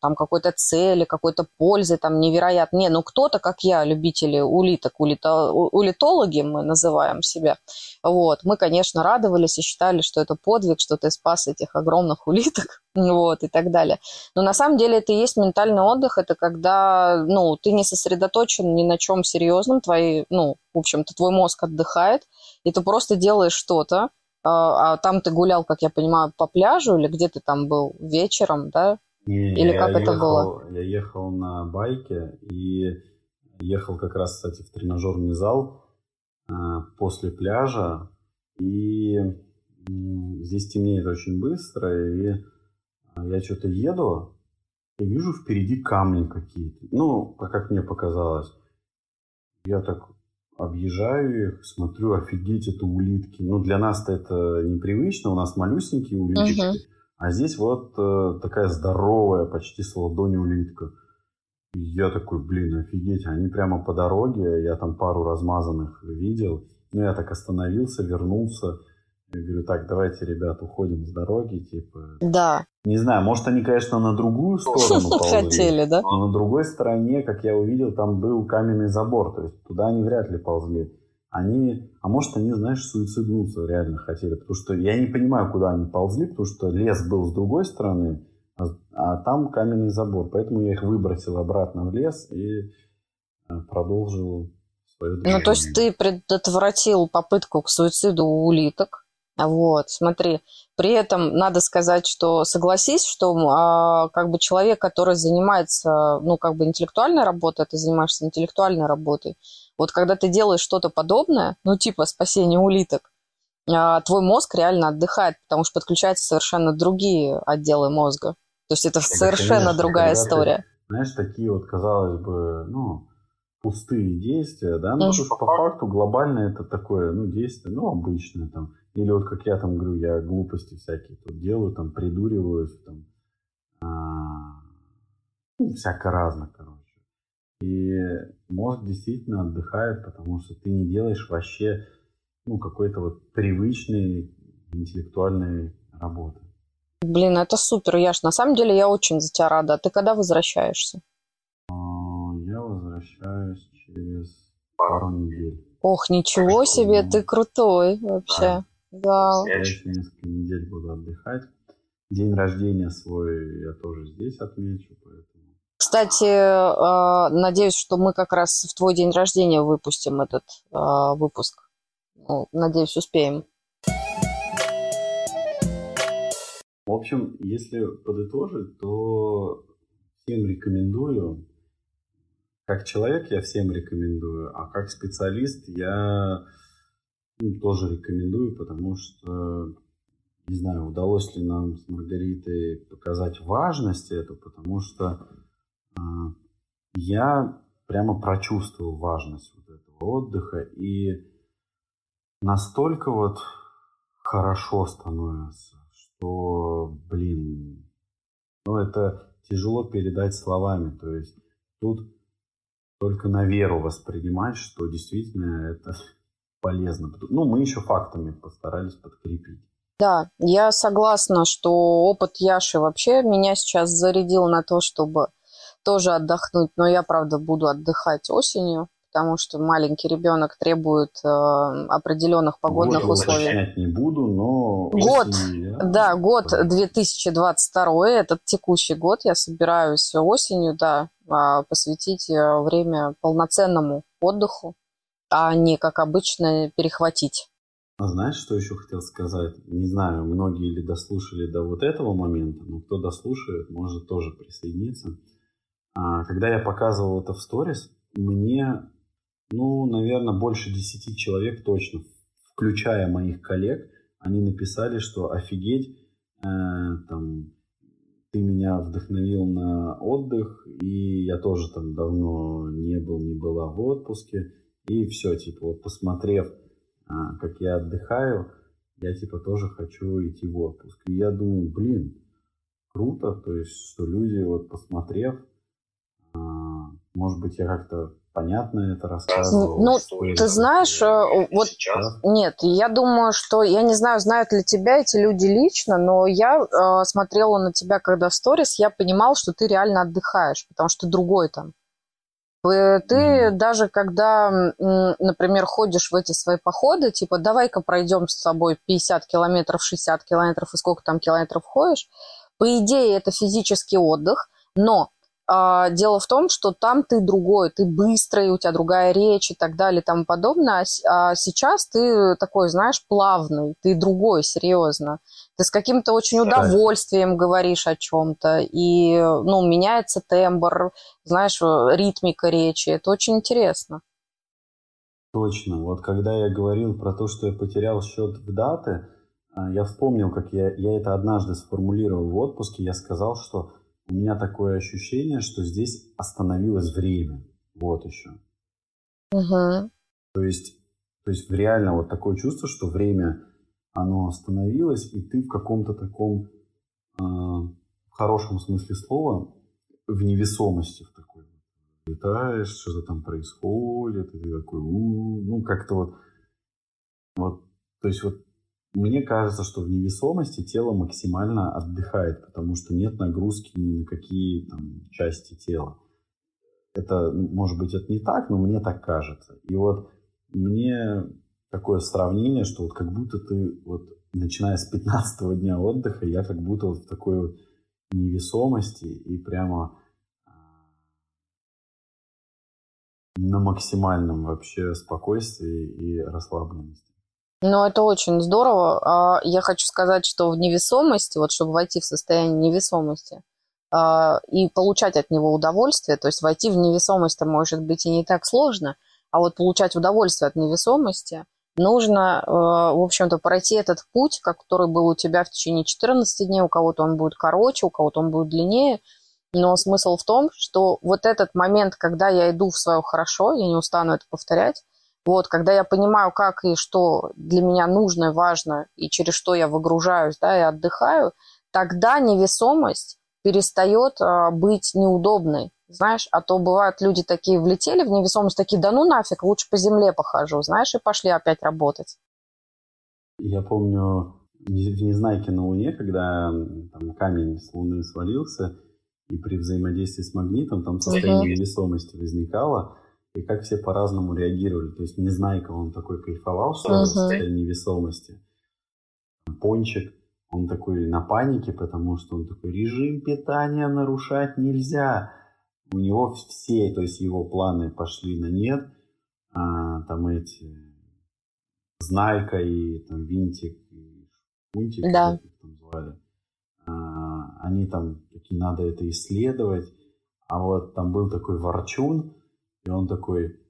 там, какой-то цели, какой-то пользы, там, невероятно. Не, ну кто-то, как я, любители улиток, улито, улитологи мы называем себя, вот, мы, конечно, радовались и считали, что это подвиг, что ты спас этих огромных [LAUGHS] улиток, вот, и так далее. Но на самом деле это и есть ментальный отдых, это когда, ну, ты не сосредоточен ни на чем серьезном, твои, ну, в общем-то, твой мозг отдыхает, и ты просто делаешь что-то, а, а там ты гулял, как я понимаю, по пляжу, или где ты там был вечером, да? Не, или как это ехал, было? Я ехал на байке и ехал как раз, кстати, в тренажерный зал э, после пляжа, и здесь темнеет очень быстро, и я что-то еду и вижу впереди камни какие-то. Ну, как мне показалось. Я так объезжаю их, смотрю, офигеть, это улитки. Ну, для нас-то это непривычно, у нас малюсенькие улитки. Uh-huh. А здесь вот э, такая здоровая, почти с ладони улитка. И я такой, блин, офигеть, они прямо по дороге, я там пару размазанных видел. Ну, я так остановился, вернулся. Я говорю, так, давайте, ребят, уходим с дороги, типа. Да. Не знаю, может, они, конечно, на другую сторону [LAUGHS] ползли. Хотели, да? Но на другой стороне, как я увидел, там был каменный забор, то есть туда они вряд ли ползли. Они, а может, они, знаешь, суициднуться реально хотели, потому что я не понимаю, куда они ползли, потому что лес был с другой стороны, а, а там каменный забор, поэтому я их выбросил обратно в лес и э, продолжил свое движение. Ну, то есть ты предотвратил попытку к суициду у улиток, вот, смотри. При этом надо сказать, что согласись, что а, как бы человек, который занимается, ну, как бы интеллектуальной работой, ты занимаешься интеллектуальной работой, вот когда ты делаешь что-то подобное, ну, типа спасение улиток, а, твой мозг реально отдыхает, потому что подключаются совершенно другие отделы мозга. То есть это, это совершенно конечно, другая история. Ты, знаешь, такие вот, казалось бы, ну, пустые действия, да, ну, mm. по факту глобально это такое, ну, действие, ну, обычное там или вот как я там говорю, я глупости всякие тут делаю, там придуриваюсь, там а, ну, всяко разно, короче. И мозг действительно отдыхает, потому что ты не делаешь вообще ну, какой-то вот привычной интеллектуальной работы. Блин, это супер, Яш. На самом деле я очень за тебя рада. А ты когда возвращаешься? А, я возвращаюсь через пару недель. Ох, ничего себе, ты крутой вообще. Да. Да. Я еще несколько недель буду отдыхать. День рождения свой я тоже здесь отмечу, поэтому... Кстати, э, надеюсь, что мы как раз в твой день рождения выпустим этот э, выпуск. Ну, надеюсь, успеем. В общем, если подытожить, то всем рекомендую. Как человек я всем рекомендую, а как специалист я тоже рекомендую, потому что, не знаю, удалось ли нам с Маргаритой показать важность эту, потому что э, я прямо прочувствовал важность вот этого отдыха и настолько вот хорошо становится, что, блин, ну это тяжело передать словами, то есть тут только на веру воспринимать, что действительно это полезно. Ну, мы еще фактами постарались подкрепить. Да, я согласна, что опыт Яши вообще меня сейчас зарядил на то, чтобы тоже отдохнуть. Но я, правда, буду отдыхать осенью, потому что маленький ребенок требует э, определенных погодных год условий. не буду, но... Год, осенью, да, да, год 2022, этот текущий год, я собираюсь осенью, да, а, посвятить э, время полноценному отдыху а не, как обычно, перехватить. А знаешь, что еще хотел сказать? Не знаю, многие ли дослушали до вот этого момента, но кто дослушает, может тоже присоединиться. А, когда я показывал это в сторис, мне, ну, наверное, больше десяти человек точно, включая моих коллег, они написали, что офигеть, э, там, ты меня вдохновил на отдых, и я тоже там давно не был, не была в отпуске. И все, типа, вот посмотрев, а, как я отдыхаю, я, типа, тоже хочу идти в отпуск. И я думаю, блин, круто, то есть, что люди, вот посмотрев, может быть, я как-то понятно это рассказывал. Ну, ты знаешь, э, вот сейчас? нет, я думаю, что я не знаю, знают ли тебя эти люди лично, но я э, смотрела на тебя, когда в сторис, я понимал, что ты реально отдыхаешь, потому что другой там. Э, ты даже когда, например, ходишь в эти свои походы, типа, давай-ка пройдем с собой 50 километров, 60 километров и сколько там километров ходишь, по идее это физический отдых, но дело в том, что там ты другой, ты быстрый, у тебя другая речь и так далее и тому подобное. А, а сейчас ты такой, знаешь, плавный, ты другой, серьезно. Ты с каким-то очень удовольствием говоришь о чем-то, и, ну, меняется тембр, знаешь, ритмика речи. Это очень интересно. Точно. Вот когда я говорил про то, что я потерял счет в даты, а, я вспомнил, как я, я это однажды сформулировал в отпуске. Я сказал, что у меня такое ощущение, что здесь остановилось время. Вот еще. Угу. То есть, то есть реально вот такое чувство, что время, оно остановилось, и ты в каком-то таком э, хорошем смысле слова в невесомости в такой. Летаешь, что-то там происходит, и ты такой, у-у-у, ну как-то вот, вот, то есть вот мне кажется, что в невесомости тело максимально отдыхает, потому что нет нагрузки ни на какие там, части тела. Это, может быть, это не так, но мне так кажется. И вот мне такое сравнение, что вот как будто ты, вот начиная с 15 дня отдыха, я как будто вот в такой вот невесомости и прямо а, на максимальном вообще спокойствии и расслабленности. Ну, это очень здорово. А, я хочу сказать, что в невесомости, вот чтобы войти в состояние невесомости а, и получать от него удовольствие, то есть войти в невесомость -то может быть и не так сложно, а вот получать удовольствие от невесомости нужно, а, в общем-то, пройти этот путь, который был у тебя в течение 14 дней, у кого-то он будет короче, у кого-то он будет длиннее, но смысл в том, что вот этот момент, когда я иду в свое хорошо, я не устану это повторять, вот, когда я понимаю, как и что для меня нужно важно, и через что я выгружаюсь, да, и отдыхаю, тогда невесомость перестает а, быть неудобной, знаешь, а то бывают люди такие влетели в невесомость, такие, да ну нафиг, лучше по земле похожу, знаешь, и пошли опять работать. Я помню в Незнайке на Луне, когда там камень с Луны свалился, и при взаимодействии с магнитом там состояние uh-huh. невесомости возникало, и как все по-разному реагировали. То есть Незнайка, он такой кайфовал, что uh-huh. состояние невесомости. Пончик, он такой на панике, потому что он такой, режим питания нарушать нельзя. У него все, то есть его планы пошли на нет. А, там эти Знайка и там Винтик и Шпунтик, да. как их там звали. А, они там такие, надо это исследовать. А вот там был такой Ворчун, и он такой,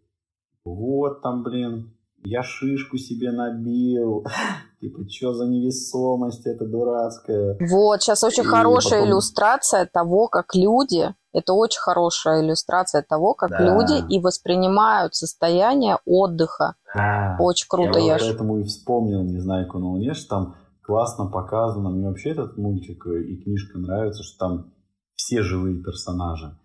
вот там, блин, я шишку себе набил. [LAUGHS] Типа, что за невесомость это дурацкая. Вот, сейчас очень и хорошая потом... иллюстрация того, как люди, это очень хорошая иллюстрация того, как да. люди и воспринимают состояние отдыха. Да. Очень круто. Я, я вот поэтому и вспомнил не знаю, на Луне, что там классно показано. Мне вообще этот мультик и книжка нравится, что там все живые персонажи.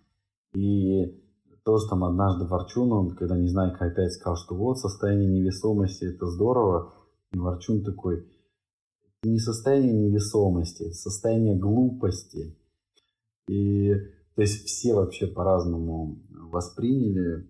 И тоже там однажды Ворчун, он, когда не знаю, как опять сказал, что вот состояние невесомости, это здорово. И Ворчун такой, это не состояние невесомости, это состояние глупости. И то есть все вообще по-разному восприняли.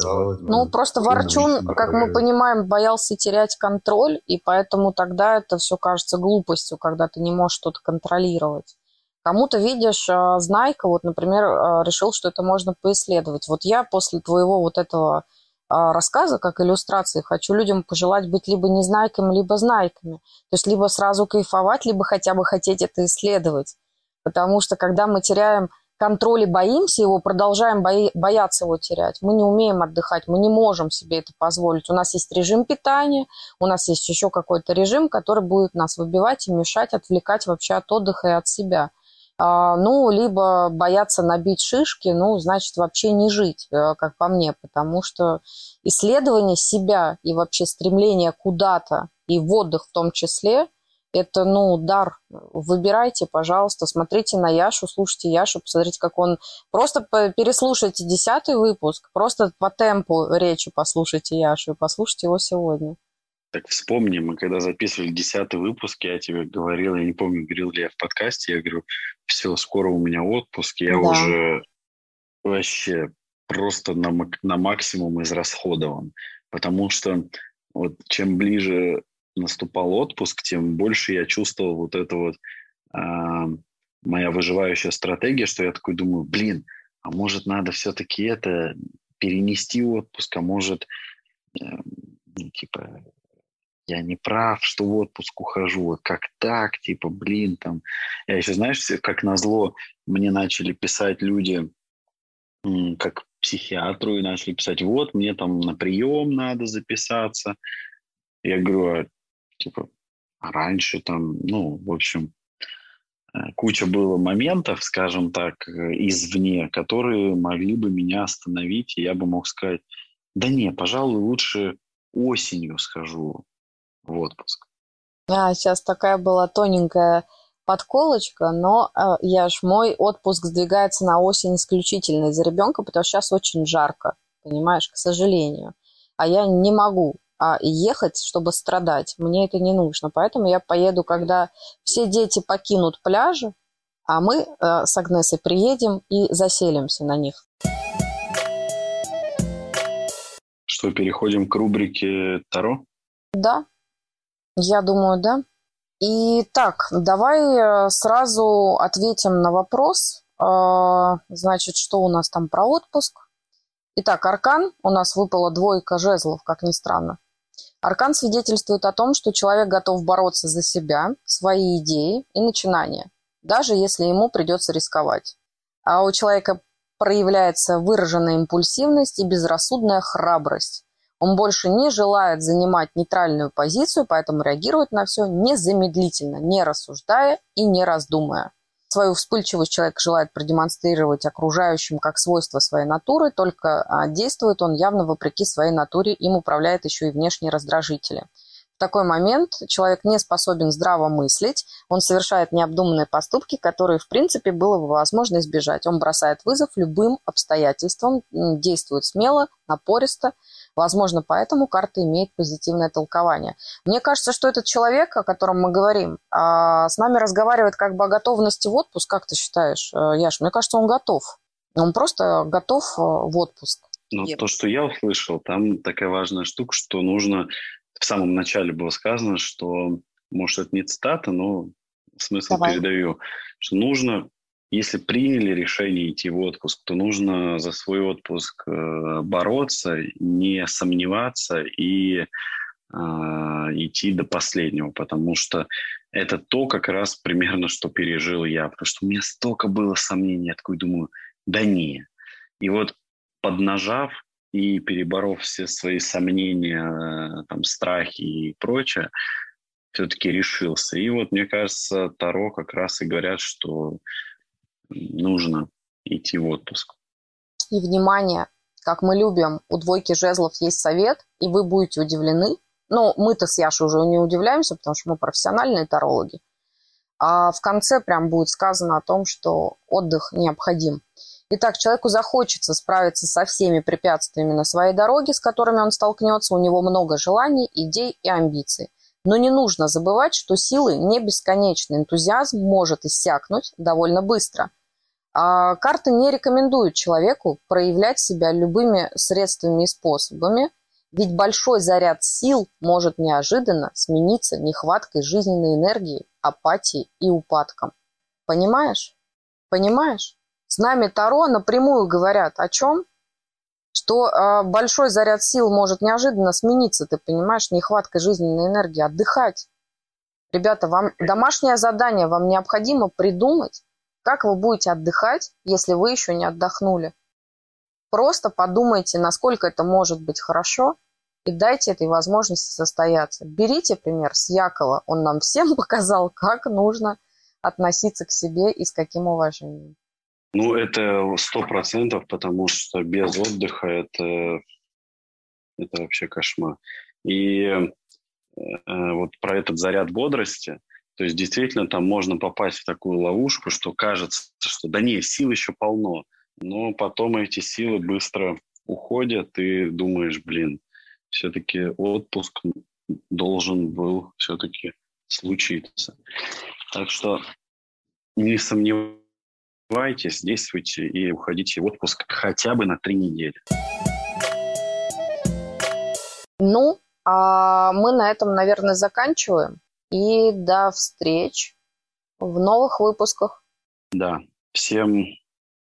Ну, просто Ворчун, как мы понимаем, боялся терять контроль, и поэтому тогда это все кажется глупостью, когда ты не можешь что-то контролировать. Кому-то, видишь, а, Знайка, вот, например, а, решил, что это можно поисследовать. Вот я после твоего вот этого а, рассказа, как иллюстрации, хочу людям пожелать быть либо незнайками, либо знайками. То есть либо сразу кайфовать, либо хотя бы хотеть это исследовать. Потому что когда мы теряем контроль и боимся его, продолжаем бояться его терять. Мы не умеем отдыхать, мы не можем себе это позволить. У нас есть режим питания, у нас есть еще какой-то режим, который будет нас выбивать и мешать, отвлекать вообще от отдыха и от себя. А, ну, либо бояться набить шишки, ну, значит, вообще не жить, э, как по мне, потому что исследование себя и вообще стремление куда-то, и в отдых в том числе, Это, ну, дар. Выбирайте, пожалуйста, смотрите на Яшу, слушайте Яшу, посмотрите, как он... Просто переслушайте десятый выпуск, просто по темпу речи послушайте Яшу и послушайте его сегодня. Так вспомни, мы когда записывали десятый выпуск, я тебе говорил, я не помню, говорил ли я в подкасте, я говорю, все, скоро у меня отпуск, я да. уже вообще просто на, на максимум израсходован. Потому что вот чем ближе наступал отпуск, тем больше я чувствовал вот это вот э, моя выживающая стратегия, что я такой думаю, блин, а может надо все-таки это перенести отпуск, а может, э, типа, я не прав, что в отпуск ухожу, вот как так, типа, блин, там. Я еще, знаешь, как назло, мне начали писать люди, как психиатру, и начали писать, вот, мне там на прием надо записаться. Я говорю, а, типа, а раньше там, ну, в общем, э, куча было моментов, скажем так, э, извне, которые могли бы меня остановить, и я бы мог сказать, да не, пожалуй, лучше осенью схожу в отпуск. А, сейчас такая была тоненькая подколочка, но э, я ж мой отпуск сдвигается на осень исключительно из-за ребенка, потому что сейчас очень жарко, понимаешь, к сожалению. А я не могу а ехать, чтобы страдать. Мне это не нужно. Поэтому я поеду, когда все дети покинут пляжи, а мы э, с Агнесой приедем и заселимся на них. Что, переходим к рубрике Таро? Да, я думаю, да. И так, давай э, сразу ответим на вопрос. А, значит, что у нас там про отпуск? Итак, аркан. У нас выпала двойка жезлов, как ни странно. Аркан свидетельствует о том, что человек готов бороться за себя, свои идеи и начинания, даже если ему придется рисковать. А у человека проявляется выраженная импульсивность и безрассудная храбрость. Он больше не желает занимать нейтральную позицию, поэтому реагирует на все незамедлительно, не рассуждая и не раздумывая. Свою вспыльчивость человек желает продемонстрировать окружающим как свойство своей натуры, только а, действует он явно вопреки своей натуре, им управляет еще и внешние раздражители такой момент человек не способен здраво мыслить, он совершает необдуманные поступки, которые, в принципе, было бы возможно избежать. Он бросает вызов любым обстоятельствам, действует смело, напористо. Возможно, поэтому карта имеет позитивное толкование. Мне кажется, что этот человек, о котором мы говорим, а, с нами разговаривает как бы о готовности в отпуск. Как ты считаешь, э, Яш? Мне кажется, он готов. Он просто готов э, в отпуск. Ну, то, что я услышал, там такая важная штука, что нужно в самом начале было сказано, что, может, это не цитата, но смысл Давай. передаю, что нужно, если приняли решение идти в отпуск, то нужно за свой отпуск э, бороться, не сомневаться и э, идти до последнего, потому что это то как раз примерно, что пережил я, потому что у меня столько было сомнений, я такой думаю, да не. И вот поднажав, и переборов все свои сомнения, э, там, страхи и прочее, все-таки решился. И вот, мне кажется, Таро как раз и говорят, что нужно идти в отпуск. И внимание, как мы любим, у двойки жезлов есть совет, и вы будете удивлены. Ну, мы-то с Яшей уже не удивляемся, потому что мы профессиональные тарологи. А в конце прям будет сказано о том, что отдых необходим. Итак, человеку захочется справиться со всеми препятствиями на своей дороге, с которыми он столкнется. У него много желаний, идей и амбиций. Но не нужно забывать, что силы не бесконечны. Энтузиазм может иссякнуть довольно быстро. А карты не рекомендуют человеку проявлять себя любыми средствами и способами, ведь большой заряд сил может неожиданно смениться нехваткой жизненной энергии, апатией и упадком. Понимаешь? Понимаешь? С нами Таро напрямую говорят о чем? Что э, большой заряд сил может неожиданно смениться, ты понимаешь, нехваткой жизненной энергии, отдыхать. Ребята, вам домашнее задание, вам необходимо придумать, как вы будете отдыхать, если вы еще не отдохнули. Просто подумайте, насколько это может быть хорошо, и дайте этой возможности состояться. Берите пример с Якова, он нам всем [LAUGHS] показал, как нужно относиться к себе и с каким уважением. Ну, это сто процентов, потому что без отдыха это, это вообще кошмар. И э, вот про этот заряд бодрости, То есть действительно там можно попасть в такую ловушку, что кажется, что да не, сил еще полно, но потом эти силы быстро уходят, и думаешь, блин, все-таки отпуск должен был все-таки случиться. Так что не сомневайтесь, действуйте и уходите в отпуск хотя бы на три недели. Ну, а мы на этом, наверное, заканчиваем. И до встреч в новых выпусках. Да, всем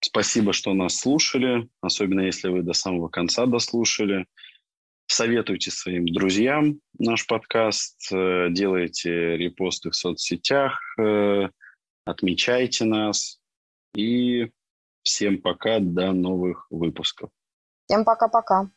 спасибо, что нас слушали, особенно если вы до самого конца дослушали. Советуйте своим друзьям наш подкаст, э, делайте репосты в соцсетях, э, отмечайте нас. И всем пока, до новых выпусков. Всем пока-пока.